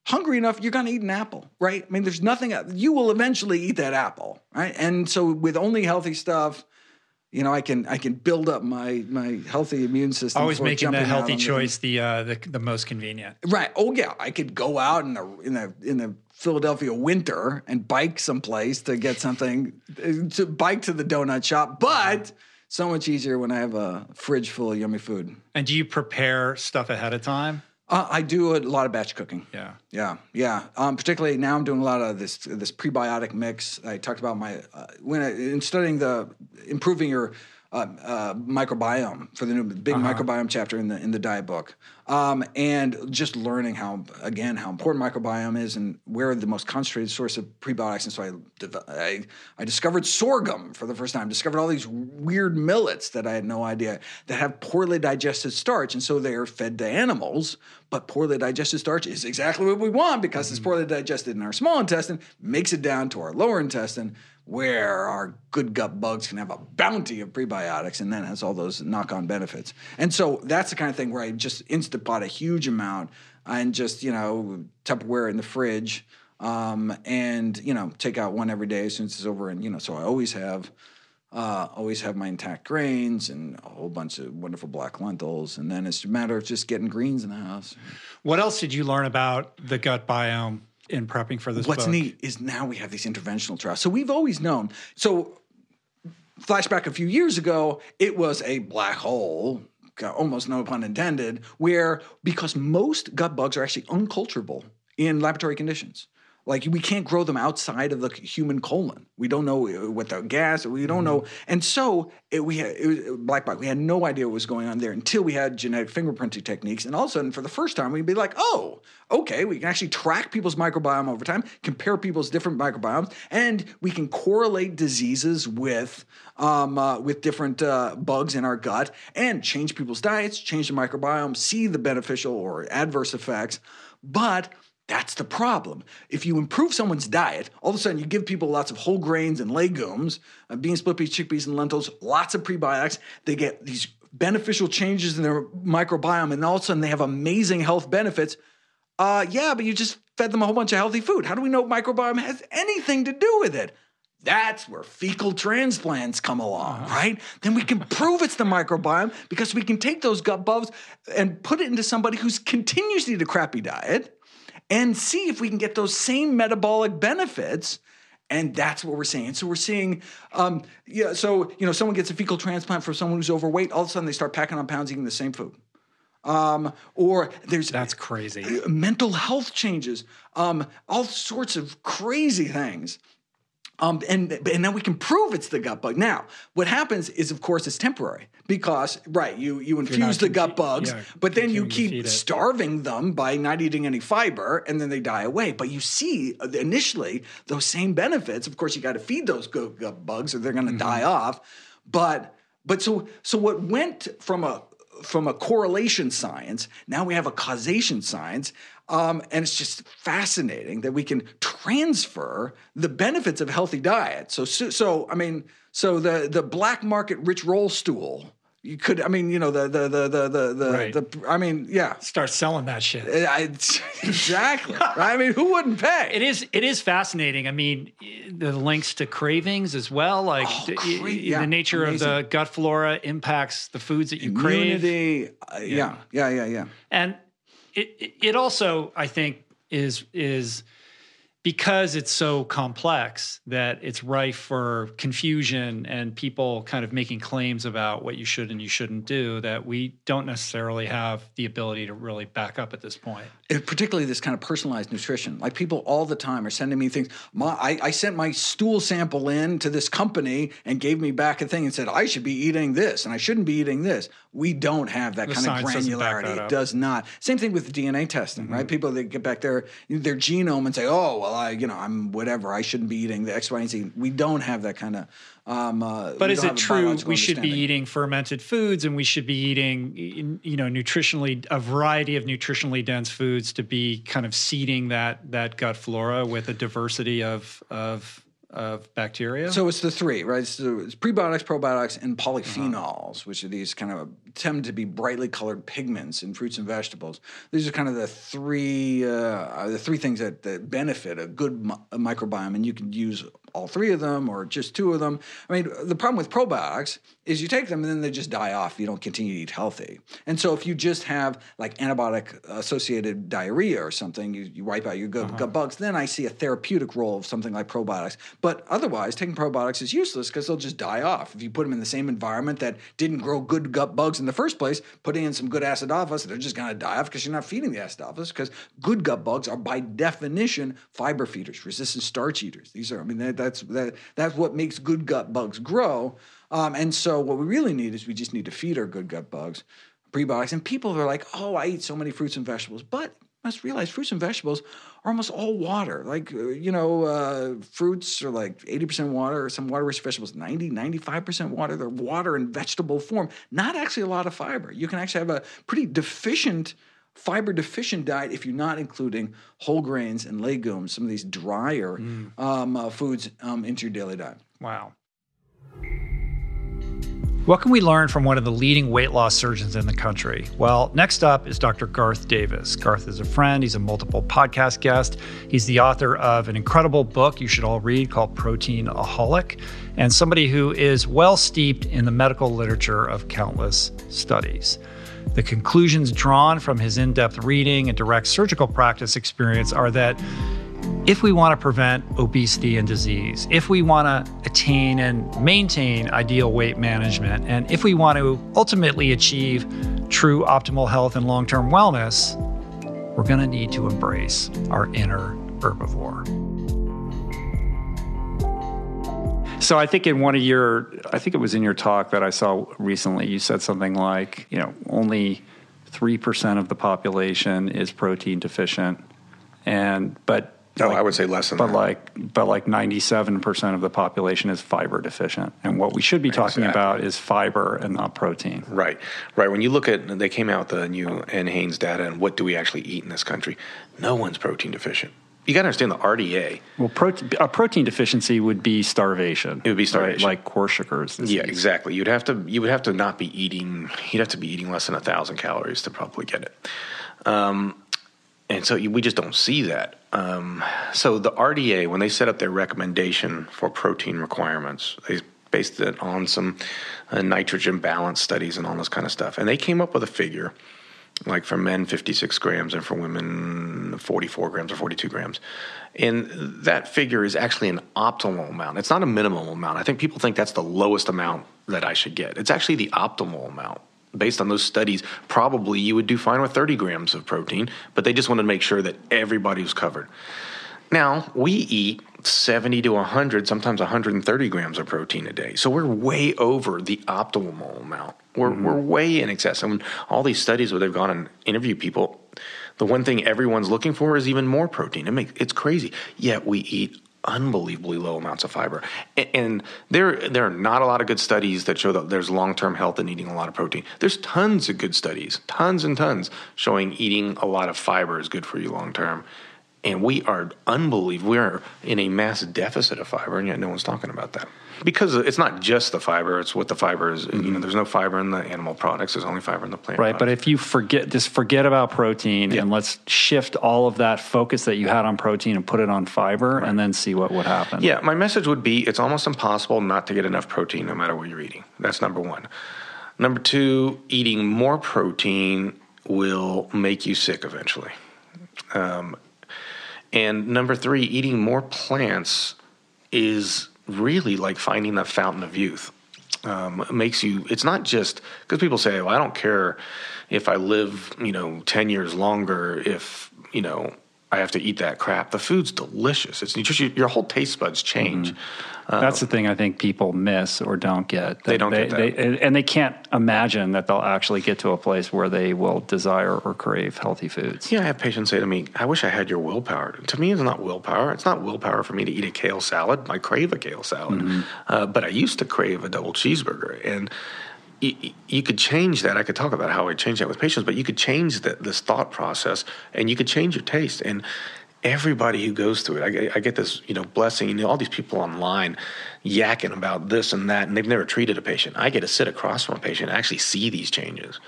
hungry enough, you're going to eat an apple, right? I mean, there's nothing, you will eventually eat that apple, right? And so with only healthy stuff, you know, I can I can build up my my healthy immune system. Always making the healthy choice the, uh, the the most convenient. Right. Oh yeah, I could go out in the in the in the Philadelphia winter and bike someplace to get something to bike to the donut shop, but so much easier when I have a fridge full of yummy food. And do you prepare stuff ahead of time? Uh, I do a lot of batch cooking. Yeah. Yeah, yeah. Um, particularly now, I'm doing a lot of this this prebiotic mix. I talked about my uh, when I, in studying the improving your uh, uh, microbiome for the new big microbiome chapter in the in the diet book, um, and just learning how again how important microbiome is and where the most concentrated source of prebiotics. And so I dev- I, I discovered sorghum for the first time. Discovered all these weird millets that I had no idea that have poorly digested starch, and so they are fed to animals. But poorly digested starch is exactly what we want because it's poorly digested in our small intestine, makes it down to our lower intestine, where our good gut bugs can have a bounty of prebiotics and then has all those knock-on benefits. And so that's the kind of thing where I just Instapot a huge amount and just, you know, Tupperware in the fridge um, and, you know, take out one every day as soon as it's over. And, you know, so I always have uh, always have my intact grains and a whole bunch of wonderful black lentils. And then it's a matter of just getting greens in the house. What else did you learn about the gut biome in prepping for this What's book? neat is now we have these interventional trials. So we've always known. So flashback a few years ago, it was a black hole, almost no pun intended, where because most gut bugs are actually unculturable in laboratory conditions. Like we can't grow them outside of the human colon. We don't know uh, what the gas. We don't know, and so it, we had it was black bug. We had no idea what was going on there until we had genetic fingerprinting techniques, and all of a sudden, for the first time, we'd be like, "Oh, okay, we can actually track people's microbiome over time, compare people's different microbiomes, and we can correlate diseases with um, uh, with different uh, bugs in our gut, and change people's diets, change the microbiome, see the beneficial or adverse effects, but." That's the problem. If you improve someone's diet, all of a sudden you give people lots of whole grains and legumes, uh, beans, split peas, chickpeas, and lentils, lots of prebiotics. They get these beneficial changes in their microbiome, and all of a sudden they have amazing health benefits. Uh, yeah, but you just fed them a whole bunch of healthy food. How do we know microbiome has anything to do with it? That's where fecal transplants come along, right? Then we can prove it's the microbiome because we can take those gut bugs and put it into somebody who's continuously to crappy diet and see if we can get those same metabolic benefits. And that's what we're seeing. So we're seeing, um, yeah. So you know, someone gets a fecal transplant from someone who's overweight. All of a sudden, they start packing on pounds eating the same food. Um, or there's That's crazy. mental health changes, um, all sorts of crazy things. Um, and and then we can prove it's the gut bug. Now, what happens is, of course, it's temporary because right, you you infuse the gut bugs, yeah, but then you continuing to feed keep starving them by not eating any fiber, and then they die away. But you see uh, initially those same benefits. Of course, you got to feed those gut gut bugs, or they're going to die off. But but so so what went from a from a correlation science, now we have a causation science. Um, and it's just fascinating that we can transfer the benefits of healthy diet. So, so, so I mean, so the the black market Rich Roll stool, you could, I mean, you know, the the the the the, Right. the I mean, yeah, Start selling that shit. I, exactly. I mean, who wouldn't pay? It is. It is fascinating. I mean, the links to cravings as well. Like Oh, the, yeah, the nature of the gut flora impacts the foods that you crave, Immunity. Uh, yeah, yeah, yeah, yeah. and it it- also I think is is because it's so complex that it's rife for confusion and people kind of making claims about what you should and you shouldn't do that we don't necessarily have the ability to really back up at this point. It- particularly this kind of personalized nutrition. Like people all the time are sending me things. My, I, I sent my stool sample in to this company and gave me back a thing and said I should be eating this and I shouldn't be eating this. We don't have that The kind of science doesn't back granularity. It does not. Same thing with DNA testing, right? Mm-hmm. People they get back their their genome and say, oh well, well, I, you know, I'm whatever. I shouldn't be eating the X, Y, and Z. We don't have that kind of. Um, uh, but is it true we should be eating fermented foods and we should be eating, you know, nutritionally a variety of nutritionally dense foods to be kind of seeding that that gut flora with a diversity of of of bacteria? So it's the three, right? So it's prebiotics, probiotics, and polyphenols, uh-huh. which are these kind of tend to be brightly colored pigments in fruits and vegetables. These are kind of the three uh, the three things that, that benefit a good mi- a microbiome, and you can use all three of them or just two of them. I mean, the problem with probiotics is you take them and then they just die off. You don't continue to eat healthy. And so if you just have like antibiotic associated diarrhea or something, you, you wipe out your gut, uh-huh. gut bugs, then I see a therapeutic role of something like probiotics. But otherwise, taking probiotics is useless because they'll just die off. If you put them in the same environment that didn't grow good gut bugs in the first place, putting in some good acidophilus, they're just going to die off because you're not feeding the acidophilus because good gut bugs are by definition fiber feeders, resistant starch eaters. These are, I mean, that's that, that's what makes good gut bugs grow. Um, and so what we really need is we just need to feed our good gut bugs prebiotics. And people are like, oh, I eat so many fruits and vegetables, but must realize fruits and vegetables are almost all water. Like, uh, you know, uh, fruits are like 80% water, some water rich vegetables, 90, 95% water. They're water in vegetable form, not actually a lot of fiber. You can actually have a pretty deficient fiber deficient diet if you're not including whole grains and legumes, some of these drier mm. um, uh, foods um, into your daily diet. Wow. What can we learn from one of the leading weight loss surgeons in the country? Well, next up is Dr. Garth Davis. Garth is a friend, he's a multiple podcast guest. He's the author of an incredible book you should all read called Proteinaholic, and somebody who is well steeped in the medical literature of countless studies. The conclusions drawn from his in depth reading and direct surgical practice experience are that if we want to prevent obesity and disease, if we want to attain and maintain ideal weight management, and if we want to ultimately achieve true optimal health and long term wellness, we're going to need to embrace our inner herbivore. So I think in one of your, I think it was in your talk that I saw recently, you said something like, you know, only 3% of the population is protein deficient. And, but, no, like, I would say less than but that. like, but like 97% of the population is fiber deficient. And what we should be talking exactly. about is fiber and not protein. Right, right. When you look at, they came out the new NHANES data and what do we actually eat in this country? No one's protein deficient you got to understand the RDA. Well, a protein deficiency would be starvation. It would be starvation, right? like Korsaker's disease. Yeah, exactly. You'd have to you would have to not be eating. You'd have to be eating less than a thousand calories to probably get it. Um, and so we just don't see that. Um, so the RDA, when they set up their recommendation for protein requirements, they based it on some uh, nitrogen balance studies and all this kind of stuff, and they came up with a figure like for men 56 grams and for women 44 grams or 42 grams. And that figure is actually an optimal amount. It's not a minimum amount. I think people think that's the lowest amount that i should get. It's actually the optimal amount based on those studies probably you would do fine with 30 grams of protein but they just wanted to make sure that everybody was covered now we eat 70 to 100 sometimes 130 grams of protein a day so we're way over the optimal amount we're, mm-hmm. we're way in excess. And all these studies where they've gone and interviewed people, the one thing everyone's looking for is even more protein. It makes, it's crazy. Yet we eat unbelievably low amounts of fiber. And there, there are not a lot of good studies that show that there's long term health in eating a lot of protein. There's tons of good studies, tons and tons, showing eating a lot of fiber is good for you long term. And we are unbelievable. We're in a mass deficit of fiber, and yet no one's talking about that because it's not just the fiber; it's what the fiber is. Mm-hmm. You know, mm-hmm. there's no fiber in the animal products. There's only fiber in the plant. Right, products. but if you forget, just forget about protein, yeah. and let's shift all of that focus that you had on protein and put it on fiber, right. and then see what would happen. Yeah, my message would be: it's almost impossible not to get enough protein, no matter what you're eating. That's number one. Number two, eating more protein will make you sick eventually. Um, and number three, eating more plants is really like finding that fountain of youth. Um, makes you, it's not just because people say, well, I don't care if I live, you know, 10 years longer, if, you know, I have to eat that crap. The food's delicious. It's nutritious. Your whole taste buds change. Mm-hmm. Uh, That's the thing I think people miss or don't get. They don't they, get that. They, and they can't imagine that they'll actually get to a place where they will desire or crave healthy foods. Yeah, I have patients say to me, I wish I had your willpower. To me, it's not willpower. It's not willpower for me to eat a kale salad. I crave a kale salad. Mm-hmm. Uh, but I used to crave a double cheeseburger. And you, you, could change that. I could talk about how I change that with patients, but you could change the, this thought process and you could change your taste. And everybody who goes through it, I get, I get this, you know, blessing. You know, all these people online yakking about this and that, and they've never treated a patient. I get to sit across from a patient and actually see these changes.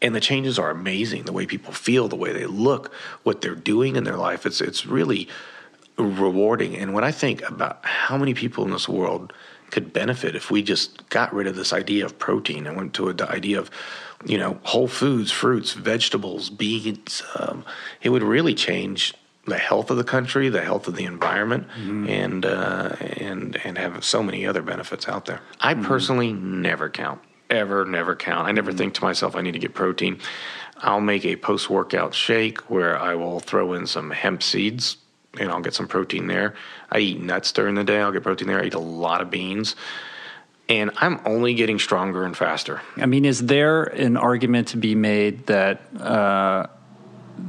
And the changes are amazing. The way people feel, the way they look, what they're doing in their life. It's it's really rewarding. And when I think about how many people in this world – could benefit if we just got rid of this idea of protein and went to the idea of you know whole foods fruits vegetables beans um, it would really change the health of the country the health of the environment mm-hmm. and uh, and and have so many other benefits out there i mm-hmm. personally never count ever never count i never mm-hmm. think to myself i need to get protein i'll make a post workout shake where i will throw in some hemp seeds and I'll get some protein there. I eat nuts during the day. I'll get protein there. I eat a lot of beans. And I'm only getting stronger and faster. I mean, is there an argument to be made that uh,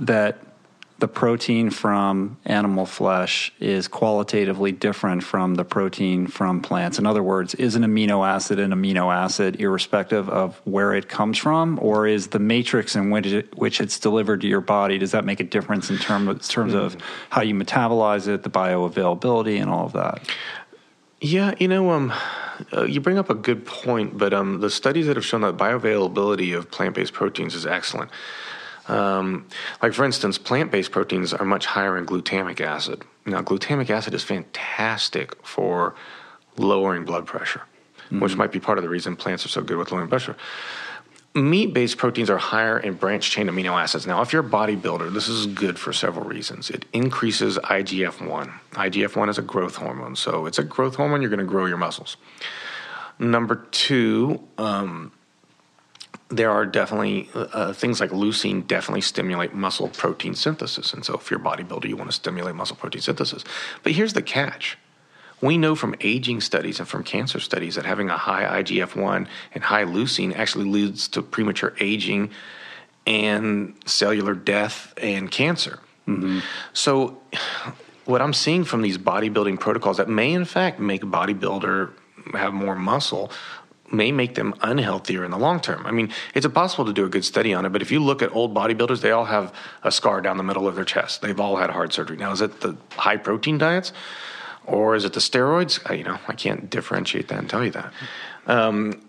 that the protein from animal flesh is qualitatively different from the protein from plants. In other words, is an amino acid an amino acid irrespective of where it comes from, or is the matrix in which, it, which it's delivered to your body, does that make a difference in term, terms of how you metabolize it, the bioavailability, and all of that? Yeah, you know, um, uh, you bring up a good point, but um, the studies that have shown that bioavailability of plant based proteins is excellent. Um, like, for instance, plant based proteins are much higher in glutamic acid. Now, glutamic acid is fantastic for lowering blood pressure, mm-hmm. which might be part of the reason plants are so good with lowering blood pressure. Meat based proteins are higher in branched chain amino acids. Now, if you're a bodybuilder, this is good for several reasons. It increases IGF 1. IGF 1 is a growth hormone, so it's a growth hormone, you're going to grow your muscles. Number two, um, there are definitely uh, things like leucine definitely stimulate muscle protein synthesis. And so, if you're a bodybuilder, you want to stimulate muscle protein synthesis. But here's the catch we know from aging studies and from cancer studies that having a high IGF 1 and high leucine actually leads to premature aging and cellular death and cancer. Mm-hmm. So, what I'm seeing from these bodybuilding protocols that may, in fact, make a bodybuilder have more muscle may make them unhealthier in the long term. I mean, it's impossible to do a good study on it, but if you look at old bodybuilders, they all have a scar down the middle of their chest. They've all had heart surgery. Now, is it the high protein diets or is it the steroids? I, you know, I can't differentiate that and tell you that. Um,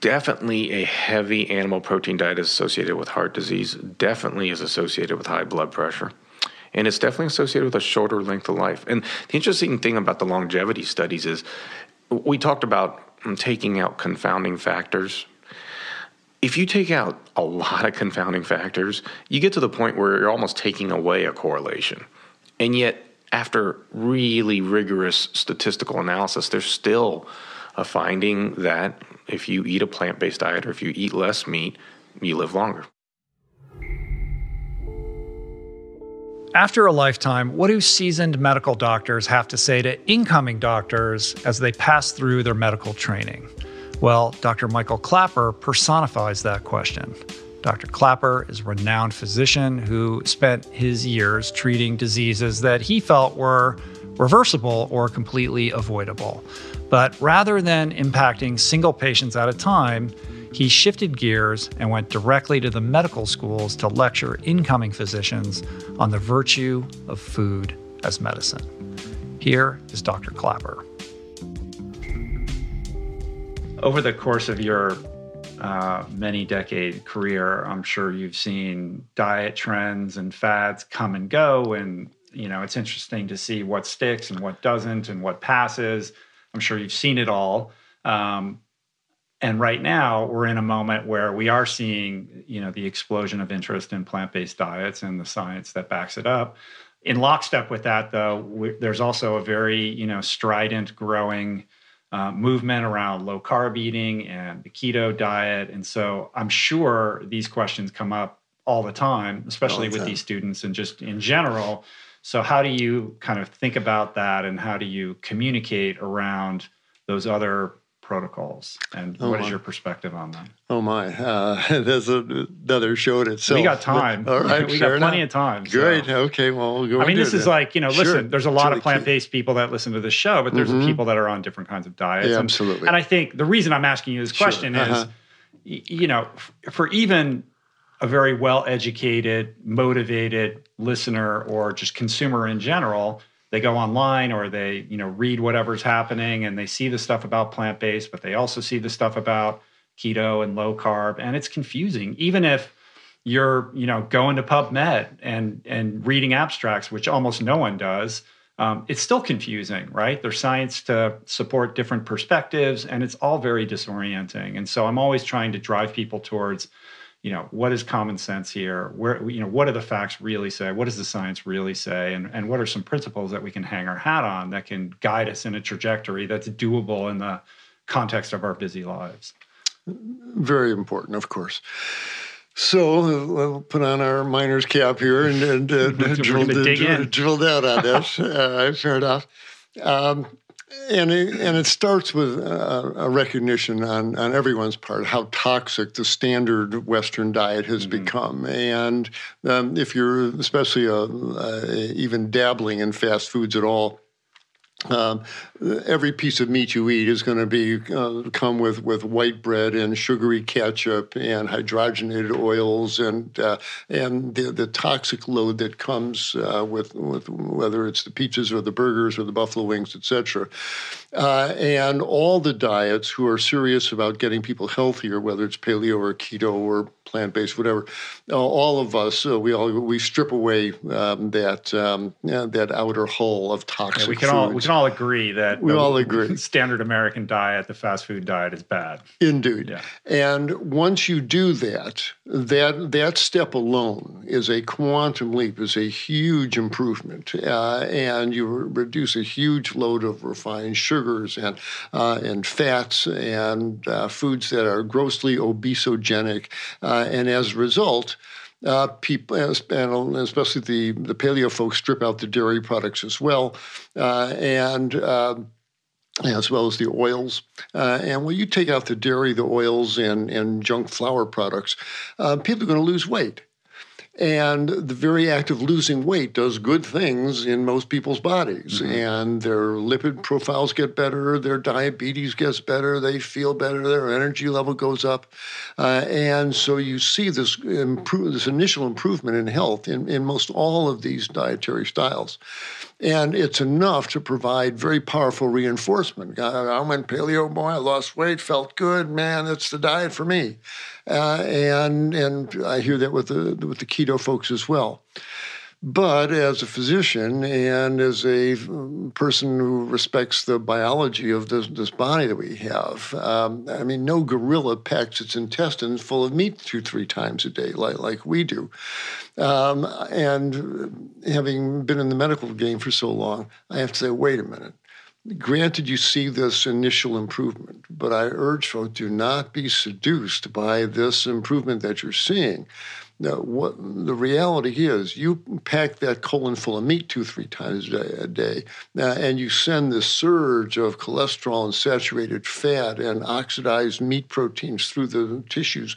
definitely a heavy animal protein diet is associated with heart disease, definitely is associated with high blood pressure. And it's definitely associated with a shorter length of life. And the interesting thing about the longevity studies is we talked about taking out confounding factors. If you take out a lot of confounding factors, you get to the point where you're almost taking away a correlation. And yet, after really rigorous statistical analysis, there's still a finding that if you eat a plant based diet or if you eat less meat, you live longer. After a lifetime, what do seasoned medical doctors have to say to incoming doctors as they pass through their medical training? Well, Dr. Michael Klaper personifies that question. Dr. Klaper is a renowned physician who spent his years treating diseases that he felt were reversible or completely avoidable. But rather than impacting single patients at a time, he shifted gears and went directly to the medical schools to lecture incoming physicians on the virtue of food as medicine. Here is Dr. Klaper. Over the course of your uh, many decade career, I'm sure you've seen diet trends and fads come and go. And, you know, it's interesting to see what sticks and what doesn't and what passes. I'm sure you've seen it all. Um, and right now we're in a moment where we are seeing you know the explosion of interest in plant-based diets and the science that backs it up. In lockstep with that though we, there's also a very you know strident growing uh, movement around low carb eating and the keto diet. And so i'm sure these questions come up all the time especially the with these students and just in general. So, how do you kind of think about that and how do you communicate around those other protocols? And oh what is your perspective on them? Oh, my. Uh, there's another show in itself. We got time. All right. we got plenty enough. of time. Great. Okay. Well, we'll I mean, this is then. like, you know, listen, sure. there's a lot of plant based people that listen to this show, but there's mm-hmm. people that are on different kinds of diets. Yeah, and, absolutely. And I think the reason I'm asking you this question sure. uh-huh. is, you know, for even a very well educated, motivated listener or just consumer in general, they go online or they, you know, read whatever's happening and they see the stuff about plant based, but they also see the stuff about keto and low carb. And it's confusing. Even if you're, you know, going to PubMed and and reading abstracts, which almost no one does, um, it's still confusing, right? There's science to support different perspectives, and it's all very disorienting. And so I'm always trying to drive people towards you know what is common sense here? Where you know what do the facts really say? What does the science really say? And, and what are some principles that we can hang our hat on that can guide us in a trajectory that's doable in the context of our busy lives? Very important of course. So we'll put on our miner's cap here and, and uh, drill, drill, drill, down on this. Uh, fair enough. Um, and it, and it starts with a, a, recognition on, on everyone's part how toxic the standard Western diet has mm-hmm. become. And um, if you're especially a, a, even dabbling in fast foods at all, um, every piece of meat you eat is going to be uh, come with, with white bread and sugary ketchup and hydrogenated oils and uh, and the, the toxic load that comes uh, with with whether it's the pizzas or the burgers or the buffalo wings, etc. Uh, and all the diets who are serious about getting people healthier, whether it's paleo or keto or plant based, whatever, uh, all of us we all we strip away um, that um, that outer hull of toxic. Yeah, we can foods. all we can all agree that we all agree standard American diet, the fast food diet, is bad. Indeed. Yeah. And once you do that, that that step alone is a quantum leap, is a huge improvement, uh, and you reduce a huge load of refined sugars and uh, and fats and uh, foods that are grossly obesogenic, uh, and as a result uh, people, and especially the, the paleo folks, strip out the dairy products as well, uh, and uh, as well as the oils. Uh, and when you take out the dairy, the oils, and, and junk flour products, uh, people are going to lose weight. And the very act of losing weight does good things in most people's bodies. Mm-hmm. And their lipid profiles get better, their diabetes gets better, they feel better, their energy level goes up. Uh, and so you see this, improve, this initial improvement in health in, in most all of these dietary styles. And it's enough to provide very powerful reinforcement. I went paleo, boy, I lost weight, felt good, man, it's the diet for me. Uh, and and I hear that with the with the keto folks as well. But as a physician and as a person who respects the biology of this, this body that we have, um, I mean, no gorilla packs its intestines full of meat two, three times a day like, like we do. Um, and having been in the medical game for so long, I have to say, wait a minute. Granted, you see this initial improvement, but I urge folks do not be seduced by this improvement that you're seeing now, what the reality is, you pack that colon full of meat two, three times a day, uh, and you send this surge of cholesterol and saturated fat and oxidized meat proteins through the tissues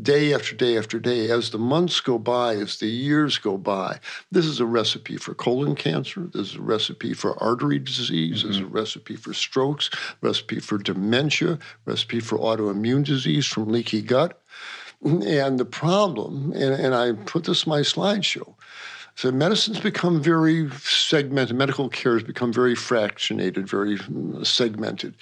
day after day after day. As the months go by, as the years go by, this is a recipe for colon cancer. This is a recipe for artery disease. Mm-hmm. This is a recipe for strokes, recipe for dementia, recipe for autoimmune disease from leaky gut. And the problem, and, and I put this in my slideshow, so medicine's become very segmented. Medical care has become very fractionated, very segmented.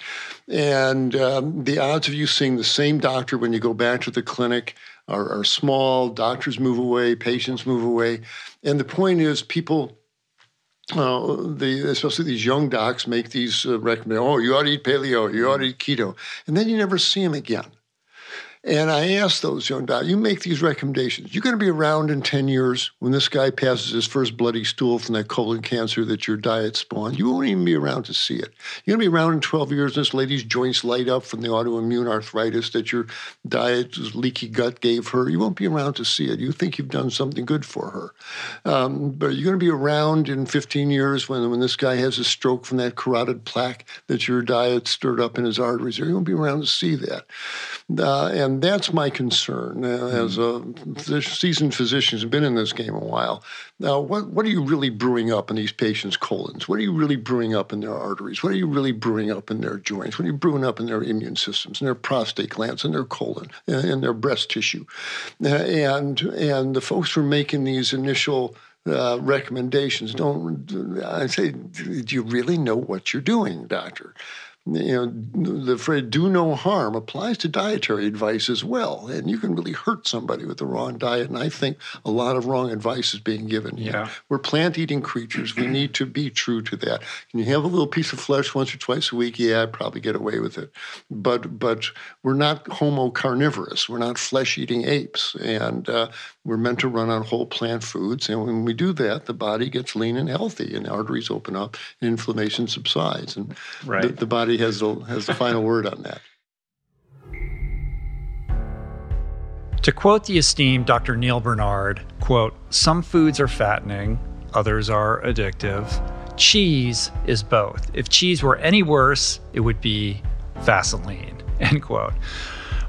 And um, the odds of you seeing the same doctor when you go back to the clinic are, are small. Doctors move away, patients move away. And the point is, people uh, the, especially these young docs make these uh, recommendations. Oh, you ought to eat paleo. You ought to eat keto, and then you never see them again. And I asked those young doctors, you make these recommendations. You're going to be around in 10 years when this guy passes his first bloody stool from that colon cancer that your diet spawned. You won't even be around to see it. You're going to be around in 12 years and this lady's joints light up from the autoimmune arthritis that your diet's leaky gut gave her. You won't be around to see it. You think you've done something good for her. Um, but you're going to be around in 15 years when, when this guy has a stroke from that carotid plaque that your diet stirred up in his arteries. You're going to be around to see that. Uh, and that's my concern uh, as a seasoned physician who's been in this game a while. Now, what, what are you really brewing up in these patients' colons? What are you really brewing up in their arteries? What are you really brewing up in their joints? What are you brewing up in their immune systems, in their prostate glands, in their colon, in their breast tissue? Uh, and, and the folks who are making these initial uh, recommendations don't I say, do you really know what you're doing, doctor? You know, the phrase do no harm applies to dietary advice as well. And you can really hurt somebody with the wrong diet. And I think a lot of wrong advice is being given here. Yeah. We're plant eating creatures. We need to be true to that. Can you have a little piece of flesh once or twice a week? Yeah, I'd probably get away with it. But but we're not homo carnivorous. We're not flesh eating apes. And uh, we're meant to run on whole plant foods. And when we do that, the body gets lean and healthy and arteries open up and inflammation subsides. And right. the, the body has the, has the final word on that. To quote the esteemed Dr. Neal Barnard, quote, some foods are fattening, others are addictive. Cheese is both. If cheese were any worse, it would be Vaseline, end quote.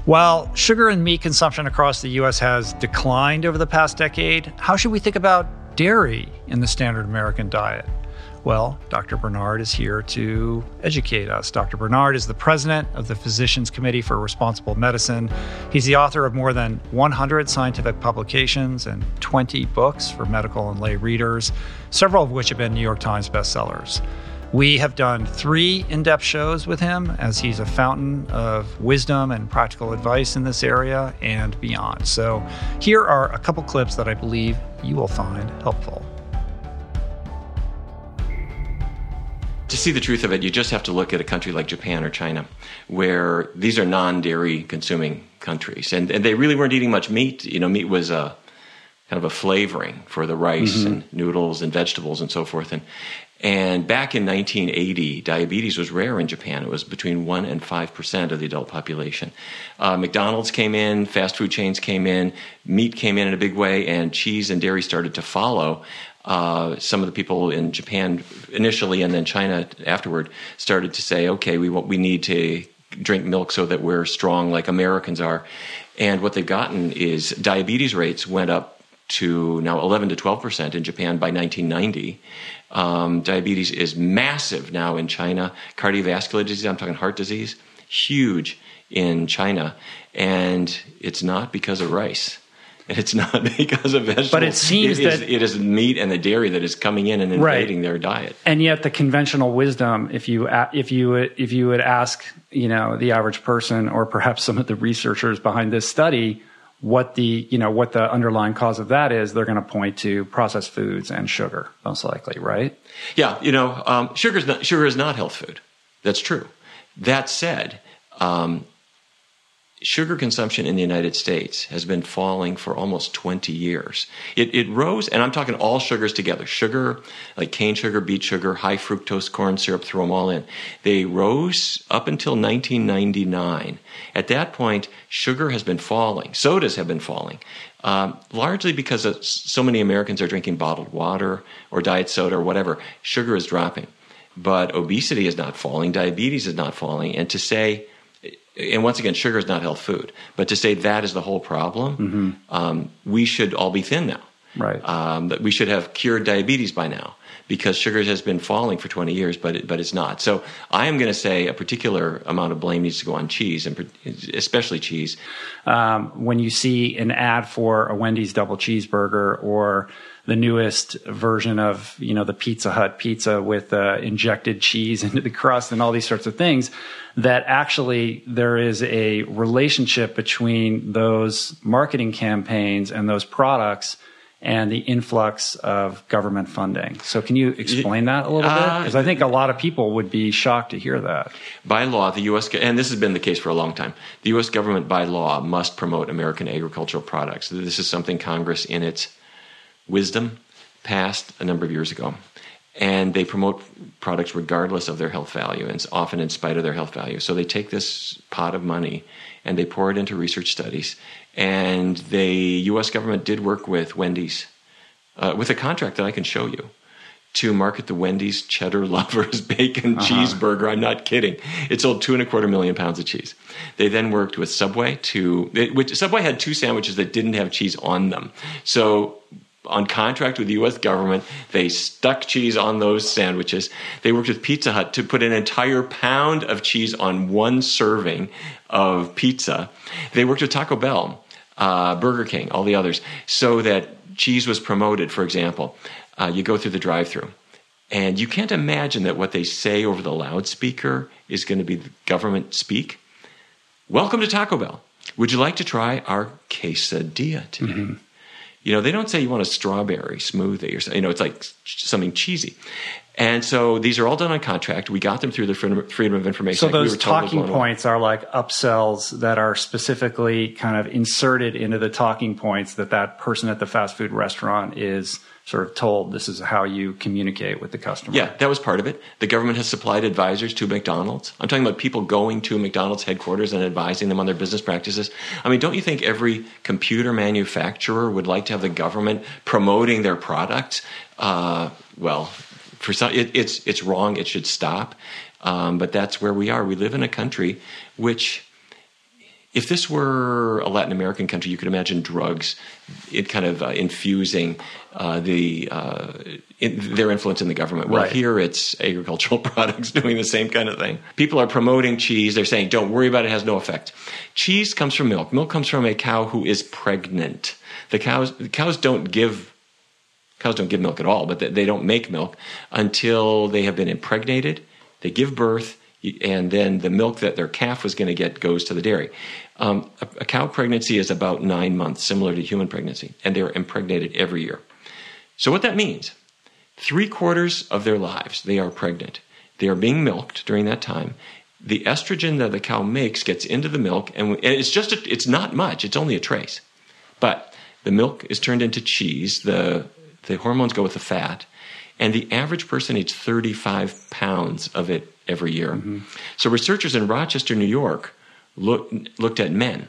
While sugar and meat consumption across the US has declined over the past decade, how should we think about dairy in the standard American diet? Well, Dr. Barnard is here to educate us. Dr. Barnard is the president of the Physicians Committee for Responsible Medicine. He's the author of more than 100 scientific publications and 20 books for medical and lay readers, several of which have been New York Times bestsellers. We have done three in depth shows with him as he's a fountain of wisdom and practical advice in this area and beyond. So, here are a couple clips that I believe you will find helpful. To see the truth of it, you just have to look at a country like Japan or China, where these are non dairy consuming countries. And, and they really weren't eating much meat. You know, meat was a kind of a flavoring for the rice mm-hmm. and noodles and vegetables and so forth. And and back in 1980, diabetes was rare in Japan. It was between 1% and 5% of the adult population. Uh, McDonald's came in, fast food chains came in, meat came in in a big way, and cheese and dairy started to follow. Uh, some of the people in Japan initially and then China afterward started to say, okay, we, we need to drink milk so that we're strong like Americans are. And what they've gotten is diabetes rates went up to now 11 to 12 percent in Japan by 1990. Um, diabetes is massive now in China. Cardiovascular disease, I'm talking heart disease, huge in China. And it's not because of rice. And it's not because of vegetables. But it seems it that is, it is meat and the dairy that is coming in and invading right. their diet. And yet, the conventional wisdom, if you if you if you would ask, you know, the average person or perhaps some of the researchers behind this study, what the you know what the underlying cause of that is, they're going to point to processed foods and sugar, most likely, right? Yeah, you know, um, sugar is not sugar is not health food. That's true. That said, um, sugar consumption in the United States has been falling for almost 20 years. It, it, rose, and I'm talking all sugars together sugar, like cane sugar, beet sugar, high fructose corn syrup, throw them all in. They rose up until 1999. At that point, sugar has been falling, sodas have been falling. Um, largely because so many Americans are drinking bottled water or diet soda or whatever, sugar is dropping. But obesity is not falling, diabetes is not falling. And to say, and once again, sugar is not health food. But to say that is the whole problem, mm-hmm. um, we should all be thin now. Right. Um, that we should have cured diabetes by now because sugar has been falling for 20 years, but it, but it's not. So I am going to say a particular amount of blame needs to go on cheese, and especially cheese. Um, when you see an ad for a Wendy's double cheeseburger or the newest version of you know the Pizza Hut pizza with uh, injected cheese into the crust and all these sorts of things. That actually there is a relationship between those marketing campaigns and those products and the influx of government funding. So, can you explain that a little bit? Because uh, I think a lot of people would be shocked to hear that. By law, the U.S. and this has been the case for a long time. The U.S. government, by law, must promote American agricultural products. This is something Congress, in its wisdom, passed a number of years ago. And they promote products regardless of their health value, and often in spite of their health value. So they take this pot of money and they pour it into research studies and the U.S. government did work with Wendy's uh, with a contract that I can show you to market the Wendy's Cheddar Lovers Bacon uh-huh. Cheeseburger. I'm not kidding. It sold two and a quarter million pounds of cheese. They then worked with Subway to, which Subway had two sandwiches that didn't have cheese on them. So on contract with the US government. They stuck cheese on those sandwiches. They worked with Pizza Hut to put an entire pound of cheese on one serving of pizza. They worked with Taco Bell uh, Burger King, all the others, so that cheese was promoted. For example, uh, you go through the drive-through, and you can't imagine that what they say over the loudspeaker is going to be the government speak. Welcome to Taco Bell. Would you like to try our quesadilla today? Mm-hmm. You know, they don't say you want a strawberry smoothie or something. You know, it's like something cheesy. And so these are all done on contract. We got them through the Freedom of Information. So those we talking points are like upsells that are specifically kind of inserted into the talking points that that person at the fast food restaurant is sort of told this is how you communicate with the customer. Yeah, that was part of it. The government has supplied advisors to McDonald's. I'm talking about people going to McDonald's headquarters and advising them on their business practices. I mean, don't you think every computer manufacturer would like to have the government promoting their products? Uh, well, for some, it, it's it's wrong. It should stop. Um, but that's where we are. We live in a country which, if this were a Latin American country, you could imagine drugs, it kind of uh, infusing uh, the uh, in, their influence in the government. Well, right. here it's agricultural products doing the same kind of thing. People are promoting cheese. They're saying, "Don't worry about it; it has no effect." Cheese comes from milk. Milk comes from a cow who is pregnant. The cows the cows don't give cows don't give milk at all, but they don't make milk until they have been impregnated. They give birth, and then the milk that their calf was going to get goes to the dairy. Um, a, a, cow pregnancy is about nine months, similar to human pregnancy, and they're impregnated every year. So, what that means three quarters of their lives, they are pregnant. They are being milked during that time. The estrogen that the cow makes gets into the milk, and, and it's just a, it's not much. It's only a trace, but the milk is turned into cheese. The the hormones go with the fat, and the average person eats 35 pounds of it every year. Mm-hmm. So researchers in Rochester, New York, look, looked at men.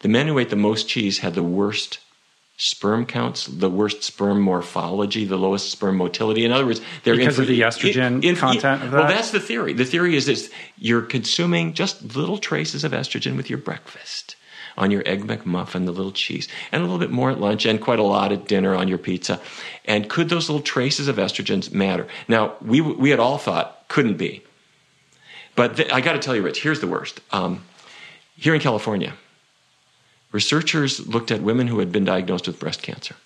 The men who ate the most cheese had the worst sperm counts, the worst sperm morphology, the lowest sperm motility. In other words, they're because of the estrogen in, in, content of that. Well, that's the theory. The theory is this: you're consuming just little traces of estrogen with your breakfast on your egg McMuffin, the little cheese, and a little bit more at lunch, and quite a lot at dinner on your pizza. And could those little traces of estrogens matter? Now, we, we had all thought couldn't be. But th- I got to tell you, Rich, here's the worst. Um, here in California, researchers looked at women who had been diagnosed with breast cancer.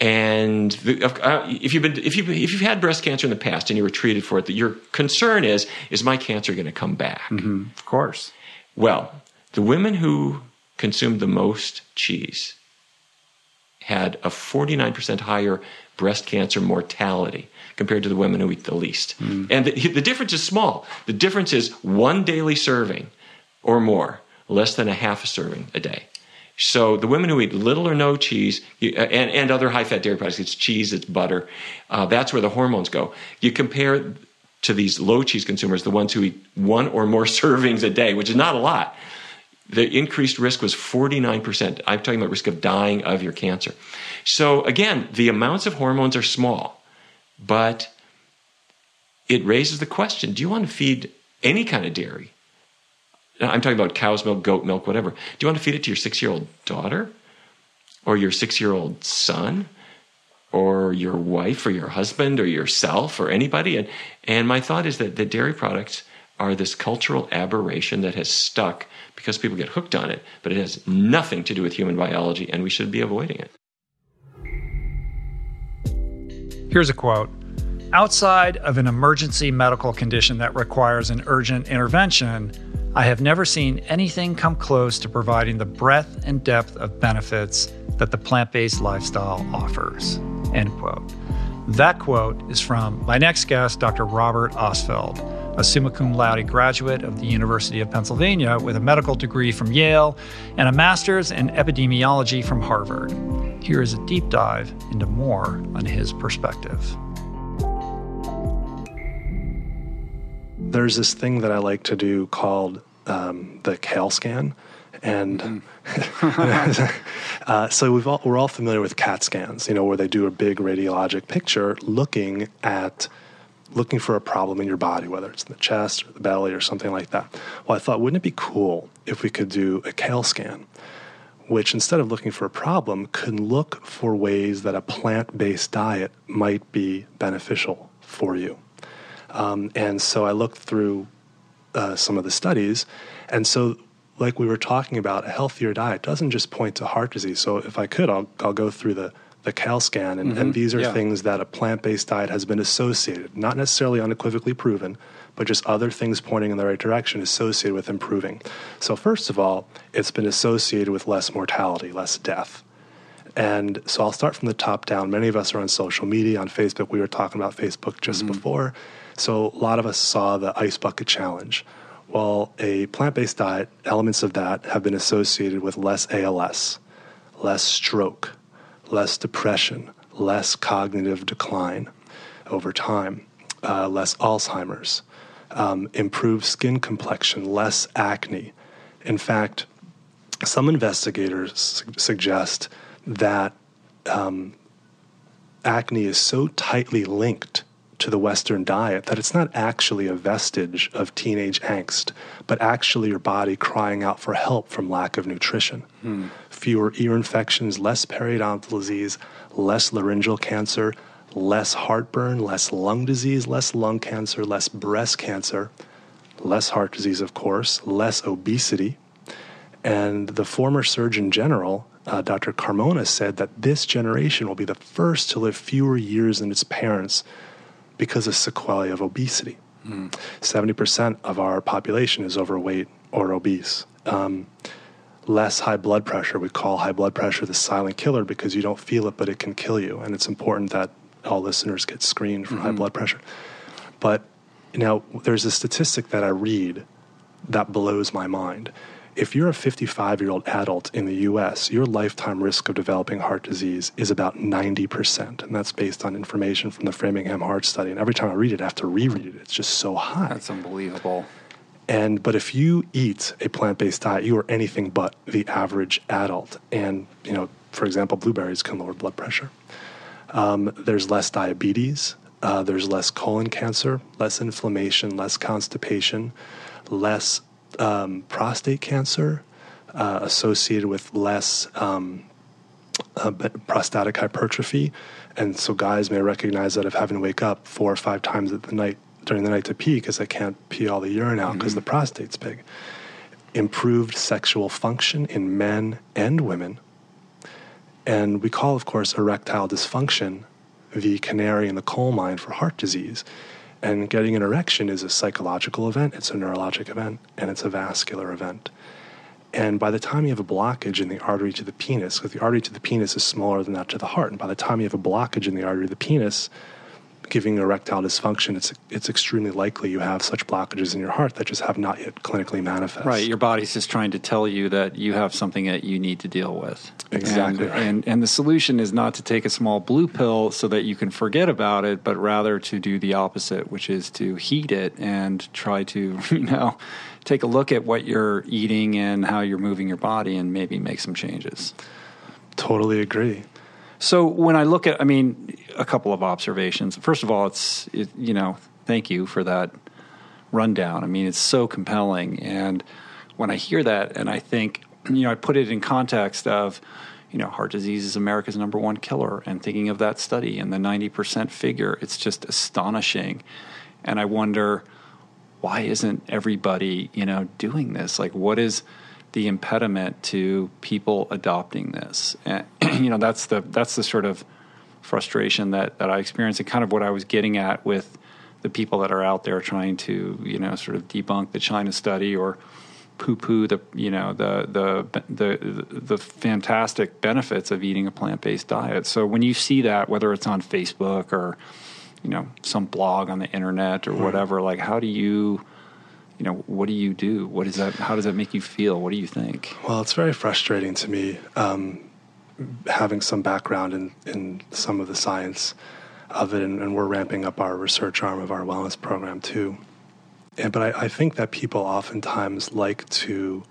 And the, uh, if you've been if you if you've had breast cancer in the past and you were treated for it, your concern is is my cancer going to come back? Mm-hmm. Of course. Well, the women who consumed the most cheese had a 49% higher breast cancer mortality compared to the women who eat the least. Mm. And the, the difference is small. The difference is one daily serving or more, less than a half a serving a day. So the women who eat little or no cheese uh, and, and other high fat dairy products, it's cheese, it's butter, uh, that's where the hormones go. You compare to these low cheese consumers, the ones who eat one or more servings a day, which is not a lot the increased risk was 49%. I'm talking about risk of dying of your cancer. So again, the amounts of hormones are small, but it raises the question do you want to feed any kind of dairy? I'm talking about cow's milk, goat milk, whatever. Do you want to feed it to your six year old daughter or your six year old son? Or your wife, or your husband, or yourself, or anybody, and and my thought is that the dairy products are this cultural aberration that has stuck because people get hooked on it, but it has nothing to do with human biology, and we should be avoiding it. Here's a quote Outside of an emergency medical condition that requires an urgent intervention, I have never seen anything come close to providing the breadth and depth of benefits that the plant based lifestyle offers. End quote. That quote is from my next guest, Dr. Robert Ostfeld, a summa cum laude graduate of the University of Pennsylvania with a medical degree from Yale and a master's in epidemiology from Harvard. Here is a deep dive into more on his perspective. There's this thing that I like to do called um, the CAL scan. And mm. uh, so we've all, we're all familiar with CAT scans, you know, where they do a big radiologic picture looking at looking for a problem in your body, whether it's in the chest or the belly or something like that. Well, I thought, wouldn't it be cool if we could do a CAL scan, which instead of looking for a problem, could look for ways that a plant based diet might be beneficial for you. Um, and so I looked through uh, some of the studies. And so, like we were talking about, a healthier diet doesn't just point to heart disease. So, if I could, I'll, I'll go through the the CAL scan, and, mm-hmm. and these are yeah. things that a plant based diet has been associated, not necessarily unequivocally proven, but just other things pointing in the right direction associated with improving. So, first of all, it's been associated with less mortality, less death. And so I'll start from the top down. Many of us are on social media, on Facebook. We were talking about Facebook just mm-hmm. before. So a lot of us saw the ice bucket challenge. Well, a plant based diet, elements of that have been associated with less ALS, less stroke, less depression, less cognitive decline over time, uh, less Alzheimer's, um, improved skin complexion, less acne. In fact, some investigators su- suggest that um, acne is so tightly linked to the Western diet that it's not actually a vestige of teenage angst, but actually your body crying out for help from lack of nutrition. Hmm. Fewer ear infections, less periodontal disease, less laryngeal cancer, less heartburn, less lung disease, less lung cancer, less breast cancer, less heart disease, of course, less obesity. And the former Surgeon General, uh, Dr. Carmona, said that this generation will be the first to live fewer years than its parents because of sequelae of obesity. Mm. 70% of our population is overweight or obese. Um, less high blood pressure. We call high blood pressure the silent killer because you don't feel it, but it can kill you. And it's important that all listeners get screened for mm-hmm. high blood pressure. But now, there's a statistic that I read that blows my mind if you're a 55 year old adult in the US, your lifetime risk of developing heart disease is about 90%. And that's based on information from the Framingham Heart Study. And every time I read it, I have to reread it. It's just so high. That's unbelievable. And but if you eat a plant-based diet, you are anything but the average adult. And you know, for example, blueberries can lower blood pressure. Um, there's less diabetes. Uh, there's less colon cancer, less inflammation, less constipation, less um, prostate cancer uh, associated with less um, uh, prostatic hypertrophy. And so guys may recognize that of having to wake up four or five times at the night during the night to pee because they can't pee all the urine out because mm-hmm. the prostate's big. Improved sexual function in men and women. And we call, of course, erectile dysfunction the canary in the coal mine for heart disease. And getting an erection is a psychological event, it's a neurologic event, and it's a vascular event. And by the time you have a blockage in the artery to the penis, because the artery to the penis is smaller than that to the heart, and by the time you have a blockage in the artery to the penis, giving erectile dysfunction, it's it's extremely likely you have such blockages in your heart that just have not yet clinically manifest. Right, your body's just trying to tell you that you have something that you need to deal with. Exactly. And, and, and the solution is not to take a small blue pill so that you can forget about it, but rather to do the opposite, which is to heat it and try to, you know, take a look at what you're eating and how you're moving your body and maybe make some changes. Totally agree. So when I look at, I mean, a couple of observations. First of all, it's it, you know, thank you for that rundown. I mean, it's so compelling, and when I hear that, and I think, you know, I put it in context of, you know, heart disease is America's number one killer, and thinking of that study and the ninety percent figure, it's just astonishing, and I wonder why isn't everybody, you know, doing this? Like, what is the impediment to people adopting this. And, you know, that's the that's the sort of frustration that that I experience, and kind of what I was getting at with the people that are out there trying to, you know, sort of debunk the China study or poo-poo the you know the the the the fantastic benefits of eating a plant-based diet. So when you see that, whether it's on Facebook or you know some blog on the internet or hmm. whatever, like how do you you know what do you do? What is that? How does that make you feel? What do you think? Well, it's very frustrating to me um, having some background in in some of the science of it, and, and we're ramping up our research arm of our wellness program too. And, but I, I think that people oftentimes like to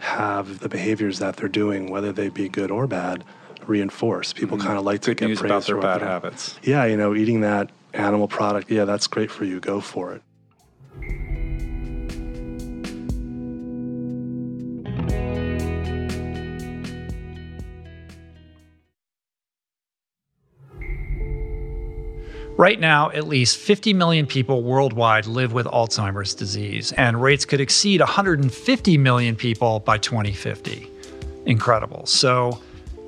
have the behaviors that they're doing, whether they be good or bad, reinforced. People mm-hmm. kind of like good to get news praise about their bad habits. Yeah, you know, eating that animal product, yeah, that's great for you. Go for it. Right now, at least 50 million people worldwide live with Alzheimer's disease, and rates could exceed 150 million people by 2050. Incredible. So,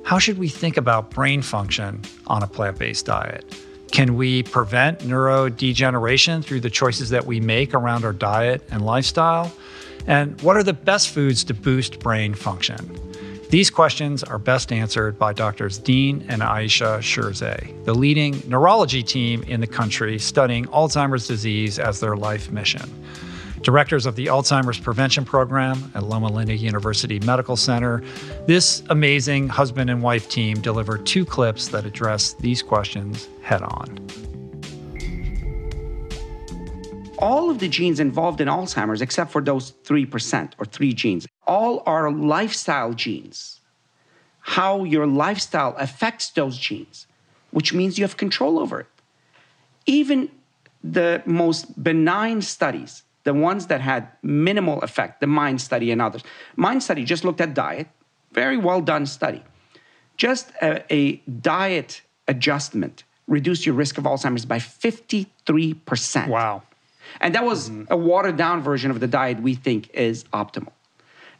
how should we think about brain function on a plant based diet? Can we prevent neurodegeneration through the choices that we make around our diet and lifestyle? And what are the best foods to boost brain function? These questions are best answered by doctors Dean and Ayesha Sherzai, the leading neurology team in the country studying Alzheimer's disease as their life mission. Directors of the Alzheimer's Prevention Program at Loma Linda University Medical Center, this amazing husband and wife team delivered two clips that address these questions head on. All of the genes involved in Alzheimer's, except for those 3% or three genes, all are lifestyle genes. How your lifestyle affects those genes, which means you have control over it. Even the most benign studies, the ones that had minimal effect, the MIND study and others. MIND study just looked at diet, very well done study. Just a, a diet adjustment reduced your risk of Alzheimer's by 53%. Wow. And that was mm-hmm. a watered down version of the diet we think is optimal.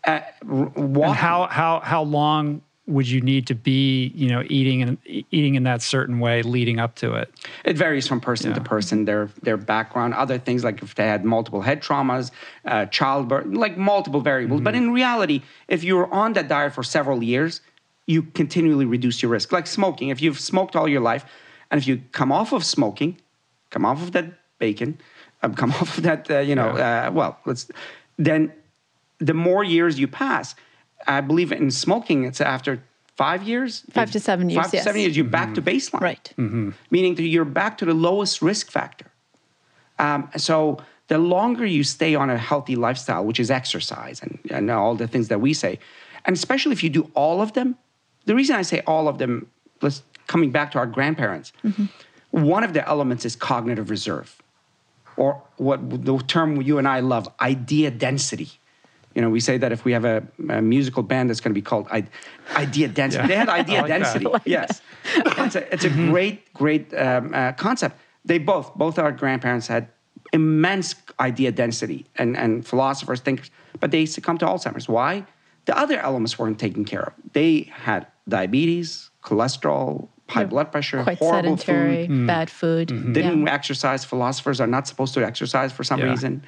Uh, and how, how, how long would you need to be, you know, eating and eating in that certain way leading up to it? It varies from person yeah. to person, their their background, other things like if they had multiple head traumas, uh, childbirth, like multiple variables. Mm-hmm. But in reality, if you're on that diet for several years, you continually reduce your risk. Like smoking, if you've smoked all your life, and if you come off of smoking, come off of that bacon, um, come off of that, uh, you know, yeah. uh, well, let's then the more years you pass, I believe in smoking, it's after five years, five to seven years, five to seven years, you're back mm-hmm. to baseline, right? Mm-hmm. Meaning that you're back to the lowest risk factor. Um, so the longer you stay on a healthy lifestyle, which is exercise and, and all the things that we say, and especially if you do all of them, the reason I say all of them, let's coming back to our grandparents, mm-hmm. one of the elements is cognitive reserve or what the term you and I love, idea density. You know, we say that if we have a, a musical band that's going to be called idea density, yeah. they had idea like density. Like yes, it's a, it's a mm-hmm. great, great um, uh, concept. They both, both our grandparents had immense idea density, and, and philosophers, thinkers, but they succumbed to Alzheimer's. Why? The other elements weren't taken care of. They had diabetes, cholesterol, high yeah. blood pressure, quite horrible sedentary, food, mm. bad food. Mm-hmm. Didn't yeah. exercise. Philosophers are not supposed to exercise for some yeah. reason,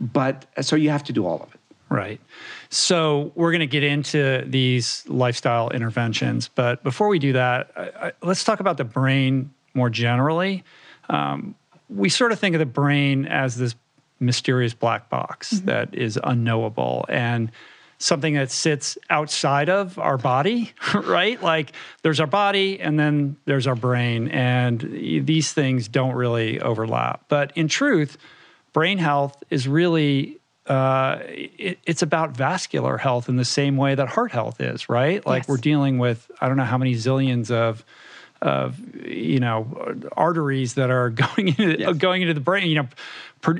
but uh, so you have to do all of it. Right. So we're going to get into these lifestyle interventions, but before we do that, I, I, let's talk about the brain more generally. Um, we sort of think of the brain as this mysterious black box mm-hmm. that is unknowable and something that sits outside of our body, right? Like there's our body and then there's our brain, and these things don't really overlap. But in truth, brain health is really uh, it, it's about vascular health in the same way that heart health is, right? Like yes. we're dealing with I don't know how many zillions of of you know arteries that are going into yes. going into the brain. You know,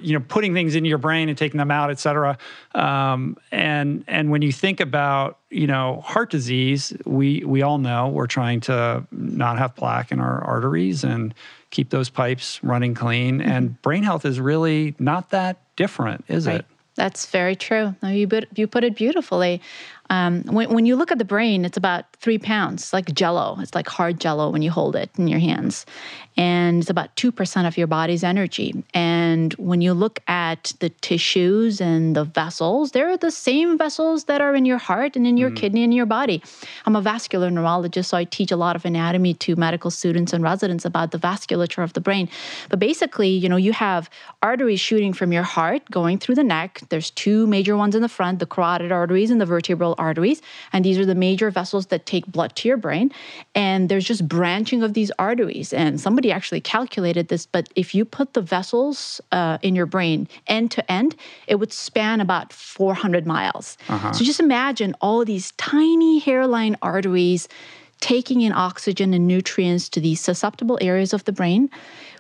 you know, putting things into your brain and taking them out, et cetera. Um, and and when you think about you know heart disease, we we all know we're trying to not have plaque in our arteries and keep those pipes running clean. Mm-hmm. And brain health is really not that different, is right. it? That's very true. No, you put, you put it beautifully. Um, when, when you look at the brain, it's about three pounds, it's like jello. It's like hard jello when you hold it in your hands. And it's about 2% of your body's energy. And when you look at the tissues and the vessels, they're the same vessels that are in your heart and in your mm. kidney and your body. I'm a vascular neurologist, so I teach a lot of anatomy to medical students and residents about the vasculature of the brain. But basically, you know, you have arteries shooting from your heart going through the neck. There's two major ones in the front, the carotid arteries and the vertebral arteries. And these are the major vessels that take blood to your brain. And there's just branching of these arteries. And somebody actually calculated this, but if you put the vessels uh, in your brain end to end, it would span about 400 miles. Uh-huh. So just imagine all these tiny hairline arteries taking in oxygen and nutrients to these susceptible areas of the brain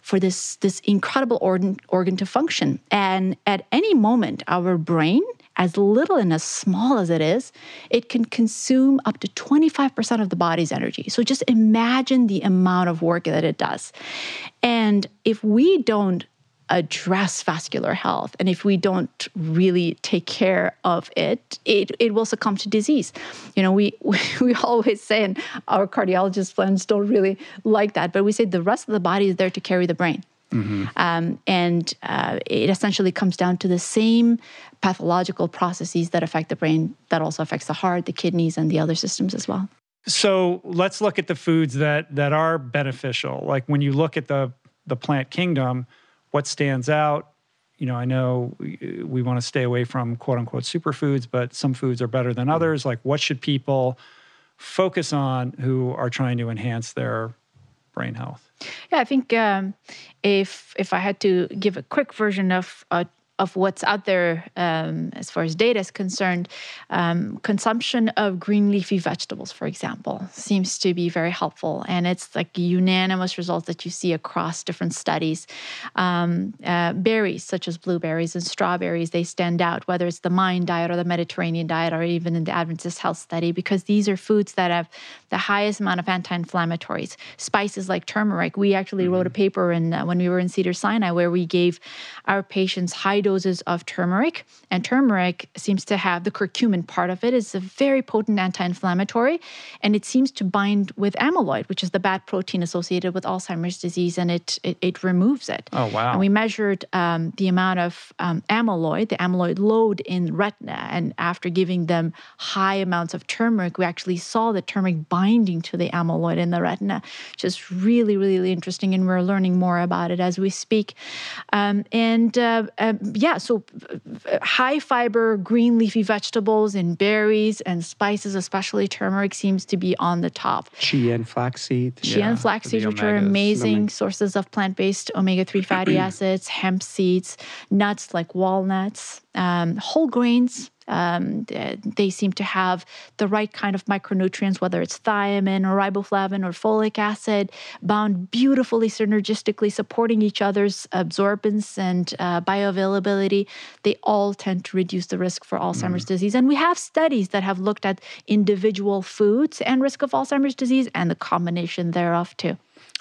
for this, this incredible organ, organ to function. And at any moment, our brain as little and as small as it is, it can consume up to 25% of the body's energy. So just imagine the amount of work that it does. And if we don't address vascular health and if we don't really take care of it it, it will succumb to disease you know we, we we always say and our cardiologist friends don't really like that but we say the rest of the body is there to carry the brain Mm-hmm. Um, and uh, it essentially comes down to the same pathological processes that affect the brain that also affects the heart, the kidneys, and the other systems as well. So let's look at the foods that that are beneficial. Like when you look at the the plant kingdom, what stands out? You know, I know we, we want to stay away from quote unquote superfoods, but some foods are better than others. Like what should people focus on who are trying to enhance their brain health? Yeah, I think um, if if I had to give a quick version of of what's out there um, as far as data is concerned, um, consumption of green leafy vegetables, for example, seems to be very helpful. And it's like unanimous results that you see across different studies. Um, uh, berries, such as blueberries and strawberries, they stand out, whether it's the MIND diet or the Mediterranean diet or even in the Adventist Health Study, because these are foods that have the highest amount of anti inflammatories. Spices like turmeric. We actually mm-hmm. wrote a paper in, uh, when we were in Cedars-Sinai where we gave our patients high doses of turmeric. And turmeric seems to have the curcumin part of it is a very potent anti-inflammatory, and it seems to bind with amyloid, which is the bad protein associated with Alzheimer's disease, and it it, it removes it. Oh wow! And we measured um, the amount of um, amyloid, the amyloid load in retina, and after giving them high amounts of turmeric, we actually saw the turmeric binding to the amyloid in the retina, which is really really interesting, and we're learning more about it as we speak. Um, and uh, uh, yeah, so high fiber green leafy vegetables and berries and spices, especially turmeric, seems to be on the top. Chia and flaxseed. Chia yeah, and flaxseed, which are amazing sources of plant based omega 3 fatty acids, hemp seeds, nuts like walnuts, um, whole grains, um, they seem to have the right kind of micronutrients, whether it's thiamine or riboflavin or folic acid, bound beautifully synergistically, supporting each other's absorbance and uh, bioavailability. They all tend to reduce the risk for Alzheimer's mm. disease. And we have studies that have looked at individual foods and risk of Alzheimer's disease and the combination thereof, too.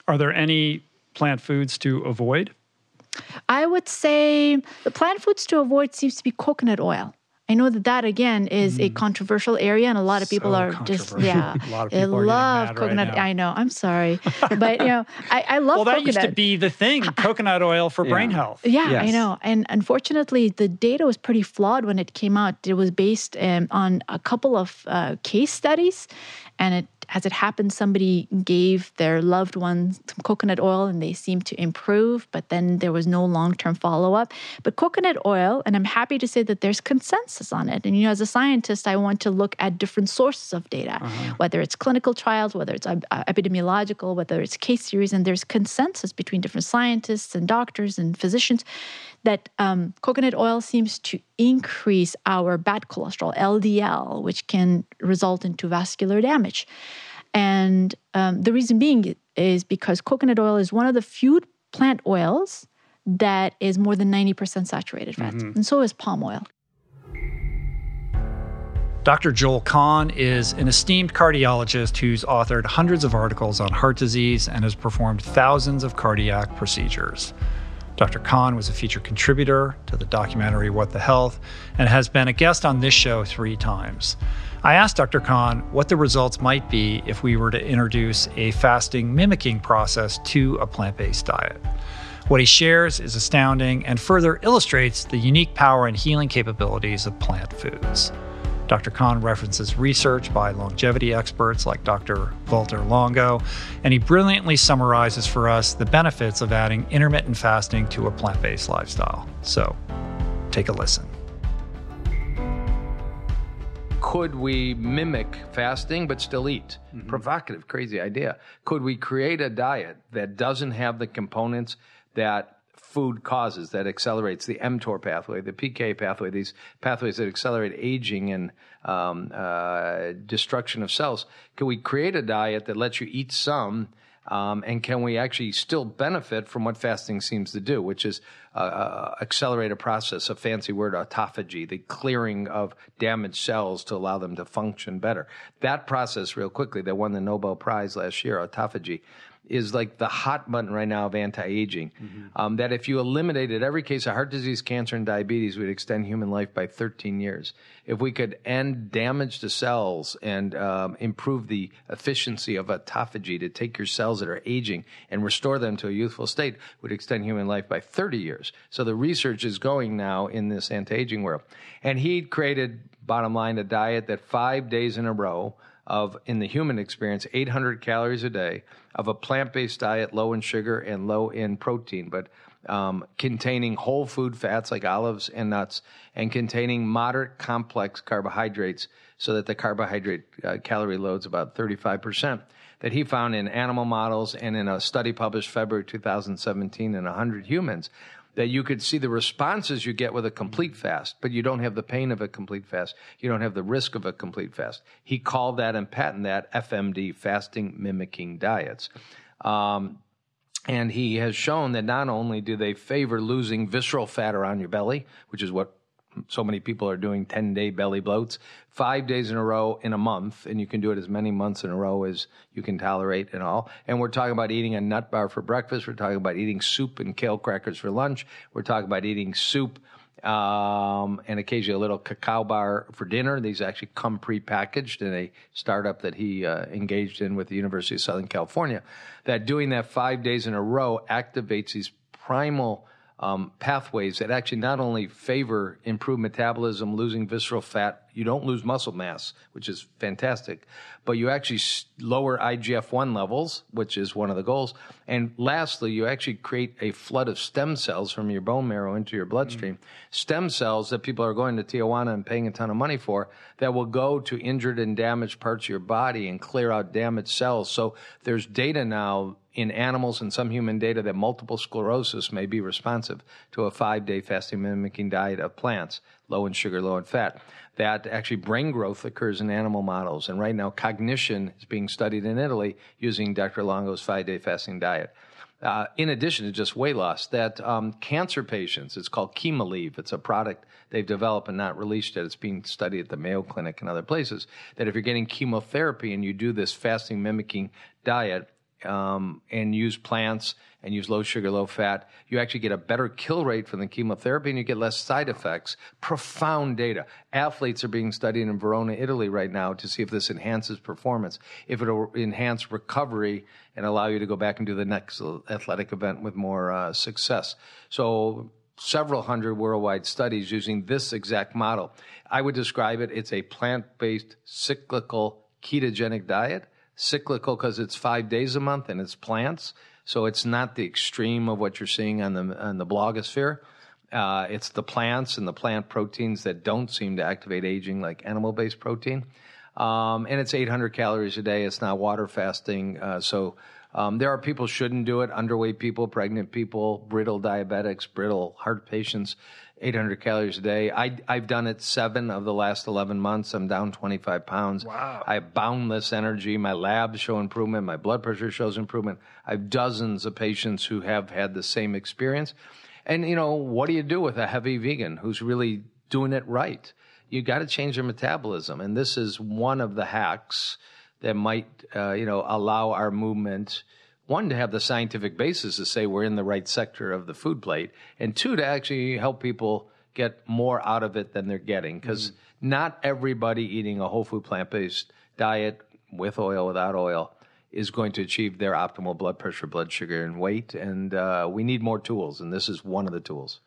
Are there any plant foods to avoid? I would say the plant foods to avoid seems to be coconut oil. I know that that again is mm. a controversial area, and a lot of people so are just yeah. a lot of people I love coconut. Right I know. I'm sorry, but you know, I, I love. Well, that coconut. used to be the thing: coconut oil for yeah. brain health. Yeah, yes. I know. And unfortunately, the data was pretty flawed when it came out. It was based um, on a couple of uh, case studies, and it as it happened, somebody gave their loved one some coconut oil and they seemed to improve, but then there was no long term follow up. But coconut oil, and I'm happy to say that there's consensus on it. And, you know, as a scientist, I want to look at different sources of data, uh-huh. whether it's clinical trials, whether it's uh, epidemiological, whether it's case series, and there's consensus between different scientists and doctors and physicians that um, coconut oil seems to increase our bad cholesterol, LDL, which can result into vascular damage. And um, the reason being is because coconut oil is one of the few plant oils that is more than 90% saturated fat, mm-hmm. and so is palm oil. Dr. Joel Kahn is an esteemed cardiologist who's authored hundreds of articles on heart disease and has performed thousands of cardiac procedures. Dr. Kahn was a featured contributor to the documentary What the Health and has been a guest on this show three times. I asked Dr. Kahn what the results might be if we were to introduce a fasting mimicking process to a plant based diet. What he shares is astounding and further illustrates the unique power and healing capabilities of plant foods. Dr. Kahn references research by longevity experts like Dr. Valter Longo, and he brilliantly summarizes for us the benefits of adding intermittent fasting to a plant based lifestyle. So, take a listen could we mimic fasting but still eat? Mm-hmm. Provocative, crazy idea. Could we create a diet that doesn't have the components that food causes that accelerates the mTOR pathway, the PK pathway, these pathways that accelerate aging and um, uh, destruction of cells? Can we create a diet that lets you eat some um, and can we actually still benefit from what fasting seems to do, which is uh, uh, accelerate a process, a fancy word, autophagy, the clearing of damaged cells to allow them to function better. That process, real quickly, that won the Nobel Prize last year, autophagy, is like the hot button right now of anti-aging. Mm-hmm. Um, that if you eliminated every case of heart disease, cancer, and diabetes, we'd extend human life by 13 years. If we could end damage to cells and um, improve the efficiency of autophagy to take your cells that are aging and restore them to a youthful state, would extend human life by 30 years. So the research is going now in this anti-aging world. And he created, bottom line, a diet that five days in a row of, in the human experience, 800 calories a day of a plant based diet, low in sugar and low in protein, but um, containing whole food fats like olives and nuts, and containing moderate complex carbohydrates so that the carbohydrate uh, calorie load's about 35%. That he found in animal models and in a study published February 2017 in 100 humans that you could see the responses you get with a complete fast, but you don't have the pain of a complete fast. You don't have the risk of a complete fast. He called that and patented that FMD, fasting mimicking diets. Um, and he has shown that not only do they favor losing visceral fat around your belly, which is what so many people are doing 10 day belly bloats five days in a row in a month and you can do it as many months in a row as you can tolerate and all and we're talking about eating a nut bar for breakfast we're talking about eating soup and kale crackers for lunch we're talking about eating soup um, and occasionally a little cacao bar for dinner. These actually come pre-packaged in a startup that he uh, engaged in with the University of Southern California. That doing that five days in a row activates these primal um, pathways that actually not only favor improved metabolism, losing visceral fat, you don't lose muscle mass, which is fantastic, but you actually lower IGF 1 levels, which is one of the goals. And lastly, you actually create a flood of stem cells from your bone marrow into your bloodstream. Mm-hmm. Stem cells that people are going to Tijuana and paying a ton of money for that will go to injured and damaged parts of your body and clear out damaged cells. So there's data now in animals and some human data that multiple sclerosis may be responsive to a five day fasting mimicking diet of plants, low in sugar, low in fat. That actually brain growth occurs in animal models. And right now, cognition is being studied in Italy using Dr. Longo's five day fasting diet. Uh, in addition to just weight loss, that um, cancer patients, it's called Chemolieve. It's a product they've developed and not released yet. It's being studied at the Mayo Clinic and other places. That if you're getting chemotherapy and you do this fasting mimicking diet, um, and use plants and use low sugar, low fat, you actually get a better kill rate from the chemotherapy and you get less side effects. Profound data. Athletes are being studied in Verona, Italy right now to see if this enhances performance, if it'll enhance recovery and allow you to go back and do the next athletic event with more uh, success. So several hundred worldwide studies using this exact model. I would describe it, it's a plant-based cyclical ketogenic diet cyclical because it's five days a month and it's plants. So it's not the extreme of what you're seeing on the on the blogosphere. Uh, it's the plants and the plant proteins that don't seem to activate aging, like animal-based protein. Um, and it's 800 calories a day. It's not water fasting. Uh, so um, there are people shouldn't do it: underweight people, pregnant people, brittle diabetics, brittle heart patients. 800 calories a day. I, I've done it seven of the last 11 months. I'm down 25 pounds. Wow. I have boundless energy. My labs show improvement. My blood pressure shows improvement. I have dozens of patients who have had the same experience. And, you know, what do you do with a heavy vegan who's really doing it right? You got to change your metabolism. And this is one of the hacks that might, uh, you know, allow our movement one to have the scientific basis to say we're in the right sector of the food plate, and two to actually help people get more out of it than they're getting because mm-hmm. not everybody eating a whole food plant based diet with oil without oil is going to achieve their optimal blood pressure, blood sugar, and weight. And uh, we need more tools, and this is one of the tools.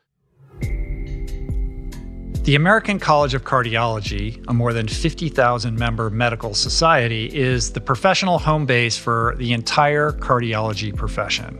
The American College of Cardiology, a more than 50,000 member medical society, is the professional home base for the entire cardiology profession.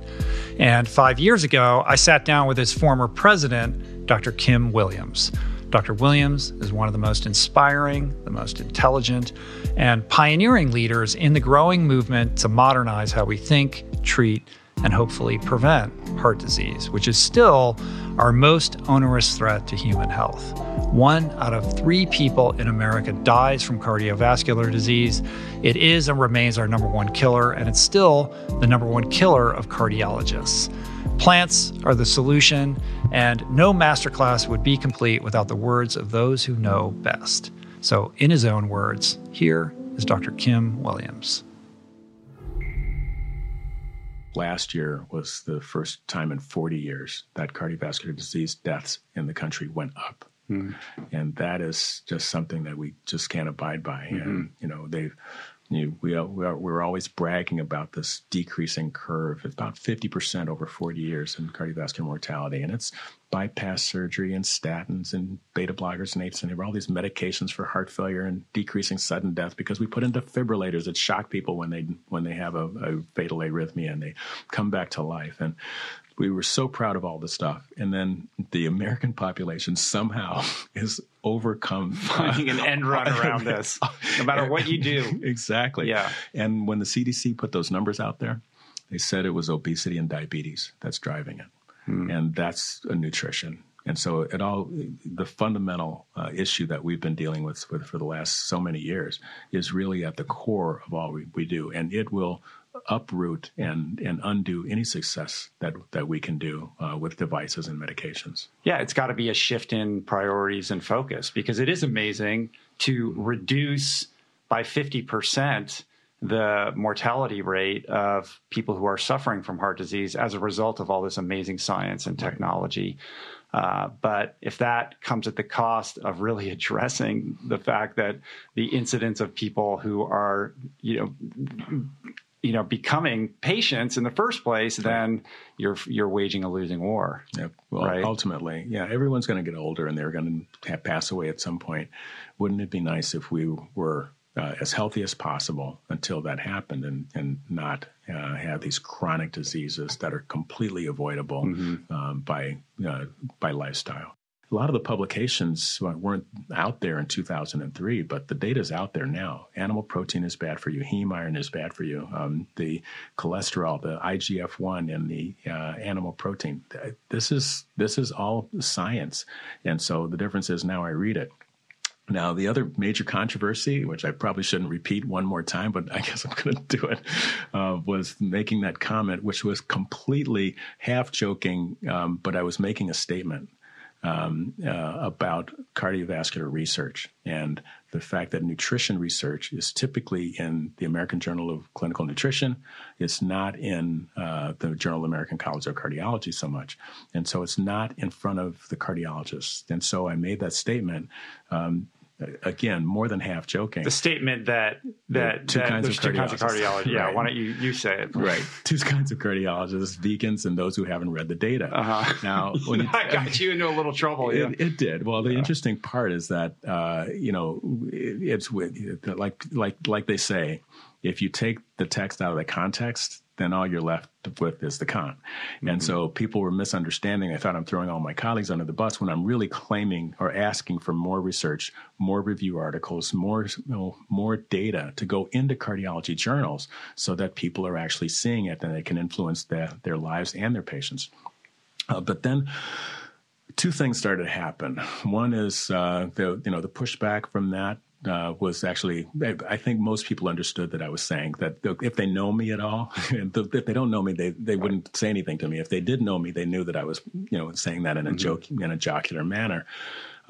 And five years ago, I sat down with its former president, Dr. Kim Williams. Dr. Williams is one of the most inspiring, the most intelligent, and pioneering leaders in the growing movement to modernize how we think, treat, and hopefully prevent heart disease, which is still our most onerous threat to human health. One out of three people in America dies from cardiovascular disease. It is and remains our number one killer, and it's still the number one killer of cardiologists. Plants are the solution, and no masterclass would be complete without the words of those who know best. So, in his own words, here is Dr. Kim Williams last year was the first time in 40 years that cardiovascular disease deaths in the country went up. Mm. And that is just something that we just can't abide by. Mm-hmm. And, you know, they've, you, we, are, we are, we're always bragging about this decreasing curve. It's about 50% over 40 years in cardiovascular mortality. And it's bypass surgery and statins and beta blockers and ACE inhibitors, all these medications for heart failure and decreasing sudden death because we put in defibrillators that shock people when they when they have a, a fatal arrhythmia and they come back to life. And we were so proud of all this stuff. And then the American population somehow is overcome finding an end run around this, no matter what you do. exactly. Yeah. And when the CDC put those numbers out there, they said it was obesity and diabetes that's driving it. Hmm. And that's a nutrition. And so it all the fundamental uh, issue that we've been dealing with, with for the last so many years is really at the core of all we, we do. And it will uproot and and undo any success that that we can do uh, with devices and medications. Yeah, it's got to be a shift in priorities and focus because it is amazing to reduce by fifty percent the mortality rate of people who are suffering from heart disease as a result of all this amazing science and technology. Uh, but if that comes at the cost of really addressing the fact that the incidence of people who are, you know, you know becoming patients in the first place, then you're you're waging a losing war. Yep. Well, right? ultimately, yeah, everyone's going to get older and they're going to pass away at some point. Wouldn't it be nice if we were uh, as healthy as possible until that happened and, and not uh, have these chronic diseases that are completely avoidable mm-hmm. um, by, uh, by lifestyle a lot of the publications weren't out there in 2003, but the data is out there now. Animal protein is bad for you. Heme iron is bad for you. Um, the cholesterol, the IGF-1, and the uh, animal protein. This is this is all science, and so the difference is now I read it. Now, the other major controversy, which I probably shouldn't repeat one more time, but I guess I'm going to do it, uh, was making that comment, which was completely half joking, um, but I was making a statement um, uh, about cardiovascular research and the fact that nutrition research is typically in the American Journal of Clinical Nutrition. It's not in uh, the Journal of American College of Cardiology so much. And so it's not in front of the cardiologists. And so I made that statement. Um, again, more than half joking. The statement that that, two, that kinds there's two kinds of cardiology. Yeah, right. why don't you you say it? Right, two kinds of cardiologists: vegans and those who haven't read the data. Uh-huh. Now, when you, I got you into a little trouble. Yeah. It, it did. Well, the yeah. interesting part is that uh, you know it, it's with like like like they say, if you take the text out of the context, then all you're left with is the con. Mm-hmm. And so people were misunderstanding. I thought I'm throwing all my colleagues under the bus when I'm really claiming or asking for more research, more review articles, more you know, more data to go into cardiology journals so that people are actually seeing it and they can influence their, their lives and their patients. Uh, but then two things started to happen. One is uh, the you know the pushback from that uh, was actually, I think most people understood that I was saying that if they know me at all, if they don't know me, they, they wouldn't say anything to me. If they did know me, they knew that I was, you know, saying that in a mm-hmm. joke, in a jocular manner.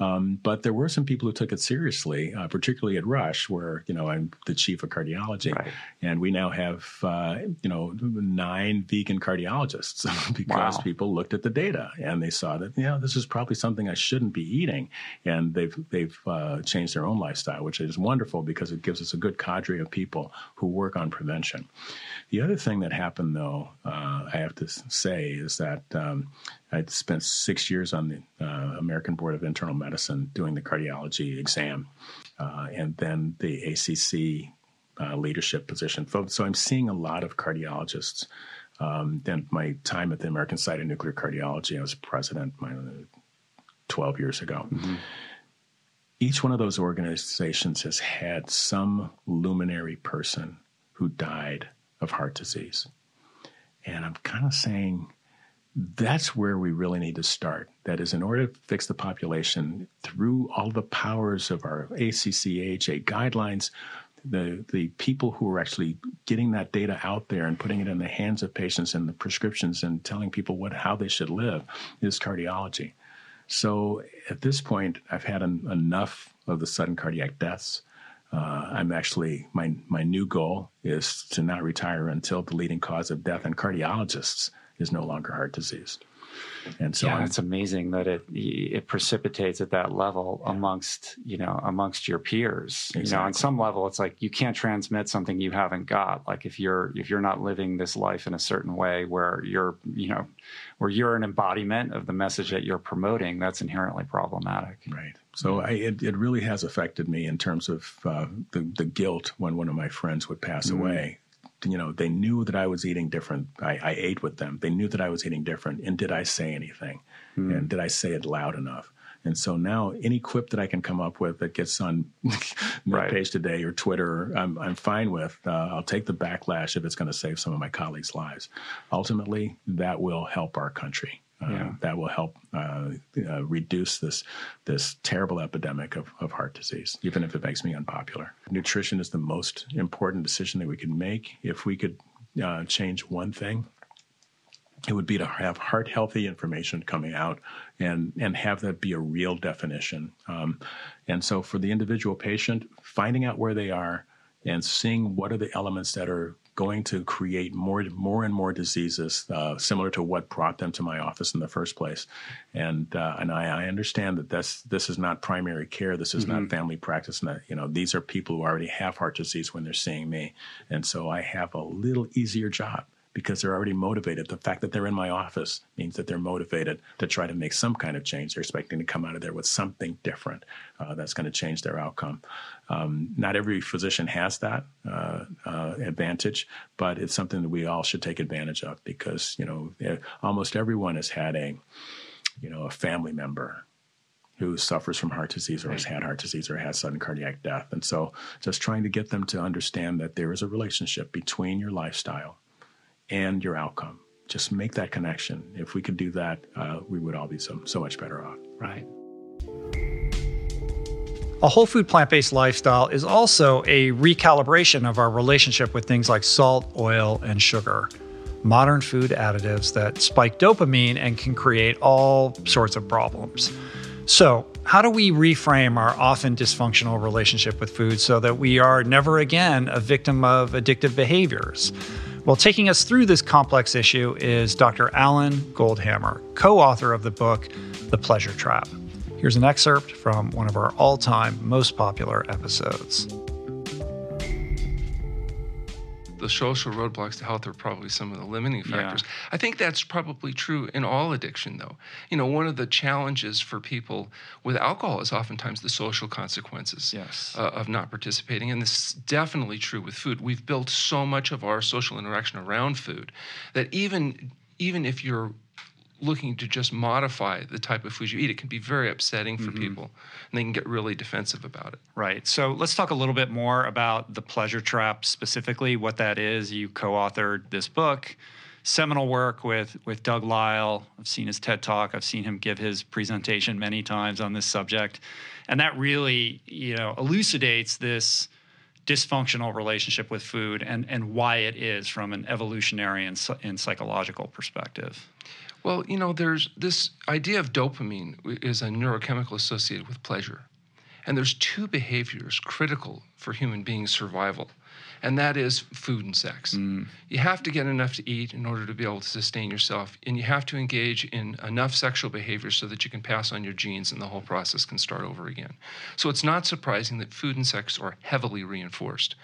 Um, but there were some people who took it seriously, uh, particularly at Rush, where you know I'm the chief of cardiology, right. and we now have uh, you know nine vegan cardiologists because wow. people looked at the data and they saw that you know this is probably something I shouldn't be eating, and they've they've uh, changed their own lifestyle, which is wonderful because it gives us a good cadre of people who work on prevention. The other thing that happened, though, uh, I have to say, is that um, I spent six years on the uh, American Board of Internal Medicine doing the cardiology exam, uh, and then the ACC uh, leadership position. So I'm seeing a lot of cardiologists. Um, then my time at the American Society of Nuclear Cardiology, I was president my, 12 years ago. Mm-hmm. Each one of those organizations has had some luminary person who died of heart disease. And I'm kind of saying, that's where we really need to start. That is, in order to fix the population through all the powers of our ACC AHA guidelines, the the people who are actually getting that data out there and putting it in the hands of patients and the prescriptions and telling people what how they should live is cardiology. So at this point, I've had enough of the sudden cardiac deaths. Uh, I'm actually my my new goal is to not retire until the leading cause of death in cardiologists is no longer heart disease. And so yeah, it's amazing that it it precipitates at that level yeah. amongst you know amongst your peers. Exactly. You know, on some level, it's like you can't transmit something you haven't got. Like if you're if you're not living this life in a certain way where you're you know where you're an embodiment of the message that you're promoting, that's inherently problematic. Right. So I, it, it really has affected me in terms of uh, the the guilt when one of my friends would pass mm-hmm. away you know, they knew that I was eating different. I, I, ate with them. They knew that I was eating different. And did I say anything? Mm. And did I say it loud enough? And so now any quip that I can come up with that gets on right. page today or Twitter, I'm, I'm fine with. Uh, I'll take the backlash if it's going to save some of my colleagues' lives. Ultimately, that will help our country. Yeah. that will help uh, uh, reduce this this terrible epidemic of, of heart disease, even if it makes me unpopular. Nutrition is the most important decision that we can make. If we could uh, change one thing, it would be to have heart healthy information coming out and and have that be a real definition. Um, and so for the individual patient, finding out where they are and seeing what are the elements that are going to create more, more and more diseases, uh, similar to what brought them to my office in the first place. And uh, and I, I, understand that this this is not primary care. This is mm-hmm. not family practice. Not, you know, these are people who already have heart disease when they're seeing me, and so I have a little easier job because they're already motivated. The fact that they're in my office means that they're motivated to try to make some kind of change. They're expecting to come out of there with something different uh, that's going to change their outcome. Um, not every physician has that uh, uh, advantage, but it's something that we all should take advantage of because you know eh, almost everyone has had a you know a family member who suffers from heart disease or has had heart disease or has sudden cardiac death. And so just trying to get them to understand that there is a relationship between your lifestyle and your outcome. Just make that connection. If we could do that, uh, we would all be so, so much better off. Right. A whole food plant based lifestyle is also a recalibration of our relationship with things like salt, oil, and sugar. Modern food additives that spike dopamine and can create all sorts of problems. So, how do we reframe our often dysfunctional relationship with food so that we are never again a victim of addictive behaviors? Well, taking us through this complex issue is Dr. Alan Goldhamer, co author of the book, The Pleasure Trap. Here's an excerpt from one of our all time most popular episodes. The social roadblocks to health are probably some of the limiting factors. Yeah. I think that's probably true in all addiction, though. You know, one of the challenges for people with alcohol is oftentimes the social consequences yes. uh, of not participating. And this is definitely true with food. We've built so much of our social interaction around food that even even if you're looking to just modify the type of food you eat, it can be very upsetting for mm-hmm. people and they can get really defensive about it. Right. So let's talk a little bit more about the pleasure trap specifically, what that is. You co authored this book. Seminal work with with Doug Lisle. I've seen his TED talk. I've seen him give his presentation many times on this subject, and that really, you know, elucidates this dysfunctional relationship with food and, and why it is from an evolutionary and, and psychological perspective? Well, you know, there's this idea of dopamine is a neurochemical associated with pleasure. And there's two behaviors critical for human beings' survival and that is food and sex. Mm. You have to get enough to eat in order to be able to sustain yourself, and you have to engage in enough sexual behavior so that you can pass on your genes and the whole process can start over again. So it's not surprising that food and sex are heavily reinforced.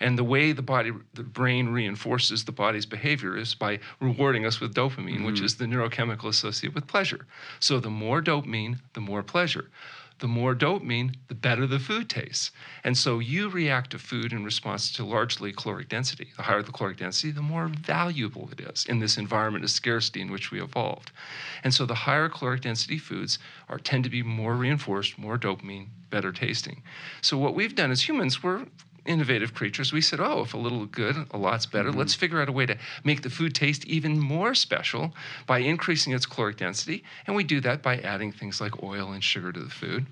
And the way the body, the brain reinforces the body's behavior is by rewarding us with dopamine, mm-hmm. which is the neurochemical associated with pleasure. So the more dopamine, the more pleasure the more dopamine, the better the food tastes. And so you react to food in response to largely caloric density. The higher the caloric density, the more valuable it is in this environment of scarcity in which we evolved. And so the higher caloric density foods are tend to be more reinforced, more dopamine, better tasting. So what we've done as humans, we're innovative creatures, we said, oh, if a little good, a lot's better. Mm-hmm. Let's figure out a way to make the food taste even more special by increasing its caloric density. And we do that by adding things like oil and sugar to the food.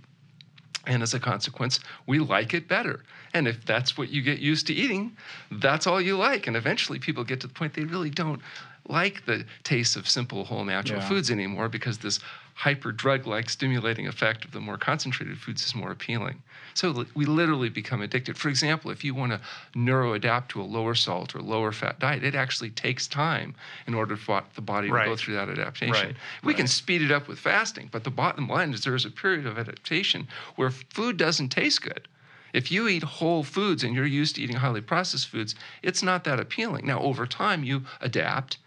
And as a consequence, we like it better. And if that's what you get used to eating, that's all you like. And eventually people get to the point they really don't like the taste of simple, whole, natural yeah. foods anymore because this hyper drug like stimulating effect of the more concentrated foods is more appealing. So we literally become addicted. For example, if you want to neuroadapt to a lower salt or lower fat diet, it actually takes time in order for the body right. to go through that adaptation. Right. We right. can speed it up with fasting, but the bottom line is there's a period of adaptation where food doesn't taste good. If you eat whole foods and you're used to eating highly processed foods, it's not that appealing. Now, over time, you adapt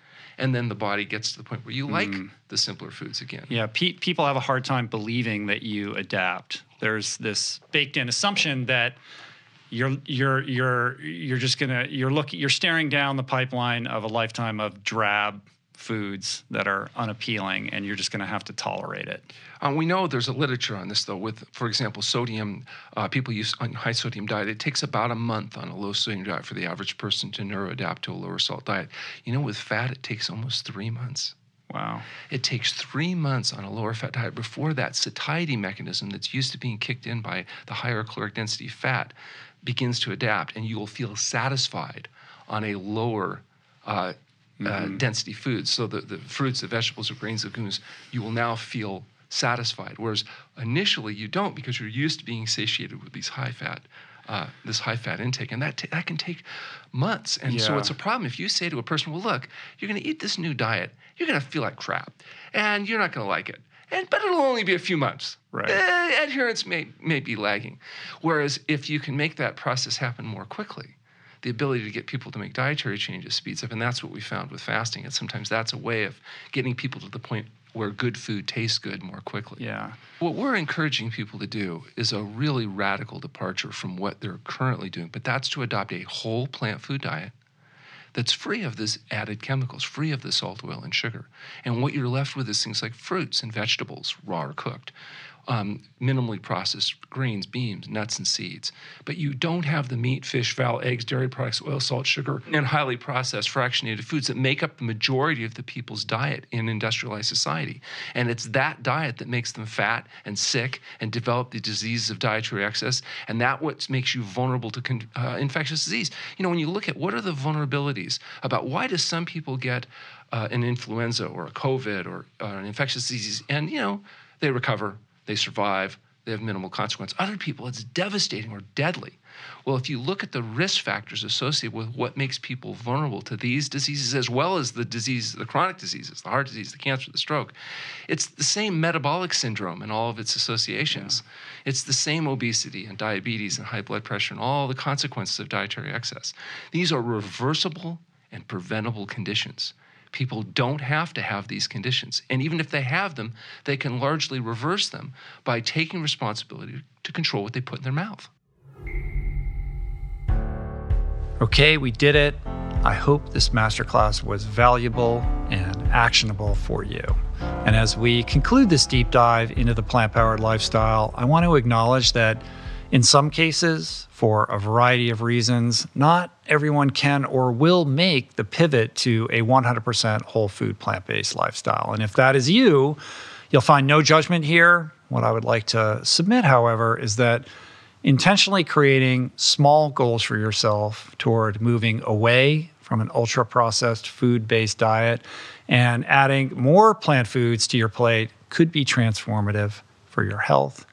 and then the body gets to the point where you like mm. the simpler foods again. Yeah, pe- people have a hard time believing that you adapt. There's this baked-in assumption that you're you're you're you're just gonna you're looking you're staring down the pipeline of a lifetime of drab foods that are unappealing and you're just going to have to tolerate it. Um, we know there's a literature on this though with for example sodium uh, people use on high sodium diet it takes about a month on a low sodium diet for the average person to neuroadapt to a lower salt diet. You know with fat it takes almost 3 months. Wow. It takes three months on a lower fat diet before that satiety mechanism that's used to being kicked in by the higher caloric density fat begins to adapt, and you will feel satisfied on a lower uh, uh, mm-hmm. uh, density foods. So the, the fruits, the vegetables, the grains, the legumes, you will now feel satisfied. Whereas initially you don't because you're used to being satiated with these high fat. Uh, this high fat intake, and that t- that can take months. And yeah. so it's a problem if you say to a person, "Well, look, you're going to eat this new diet. You're going to feel like crap, and you're not going to like it." And, but it'll only be a few months. Right. Uh, adherence may, may be lagging. Whereas if you can make that process happen more quickly, the ability to get people to make dietary changes speeds up. And that's what we found with fasting. And sometimes that's a way of getting people to the point where good food tastes good more quickly. Yeah. What we're encouraging people to do is a really radical departure from what they're currently doing, but that's to adopt a whole plant food diet that's free of this added chemicals, free of the salt, oil, and sugar. And what you're left with is things like fruits and vegetables, raw or cooked um, minimally processed grains, beans, nuts, and seeds. But you don't have the meat, fish, fowl, eggs, dairy products, oil, salt, sugar, and highly processed fractionated foods that make up the majority of the people's diet in industrialized society. And it's that diet that makes them fat and sick and develop the diseases of dietary excess. And that what makes you vulnerable to con- uh, infectious disease. You know, when you look at what are the vulnerabilities about why do some people get uh, an influenza or a COVID or uh, an infectious disease, and you know they recover they survive, they have minimal consequence. Other people, it's devastating or deadly. Well, if you look at the risk factors associated with what makes people vulnerable to these diseases, as well as the diseases, the chronic diseases, the heart disease, the cancer, the stroke, it's the same metabolic syndrome and all of its associations. Yeah. It's the same obesity and diabetes and high blood pressure and all the consequences of dietary excess. These are reversible and preventable conditions. People don't have to have these conditions. And even if they have them, they can largely reverse them by taking responsibility to control what they put in their mouth. Okay, we did it. I hope this masterclass was valuable and actionable for you. And as we conclude this deep dive into the plant powered lifestyle, I want to acknowledge that in some cases, for a variety of reasons, not everyone can or will make the pivot to a 100% whole food plant based lifestyle. And if that is you, you'll find no judgment here. What I would like to submit, however, is that intentionally creating small goals for yourself toward moving away from an ultra processed food based diet and adding more plant foods to your plate could be transformative for your health,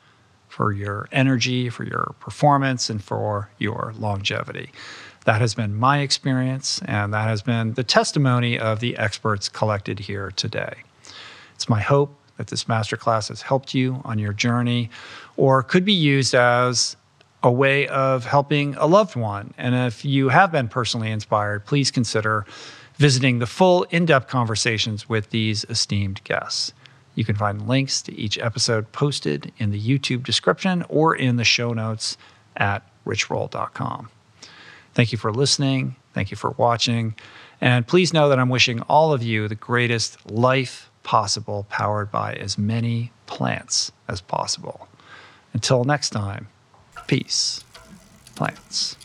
for your energy, for your performance, and for your longevity. That has been my experience, and that has been the testimony of the experts collected here today. It's my hope that this masterclass has helped you on your journey or could be used as a way of helping a loved one. And if you have been personally inspired, please consider visiting the full in depth conversations with these esteemed guests. You can find links to each episode posted in the YouTube description or in the show notes at richroll.com. Thank you for listening. Thank you for watching. And please know that I'm wishing all of you the greatest life possible, powered by as many plants as possible. Until next time, peace, plants.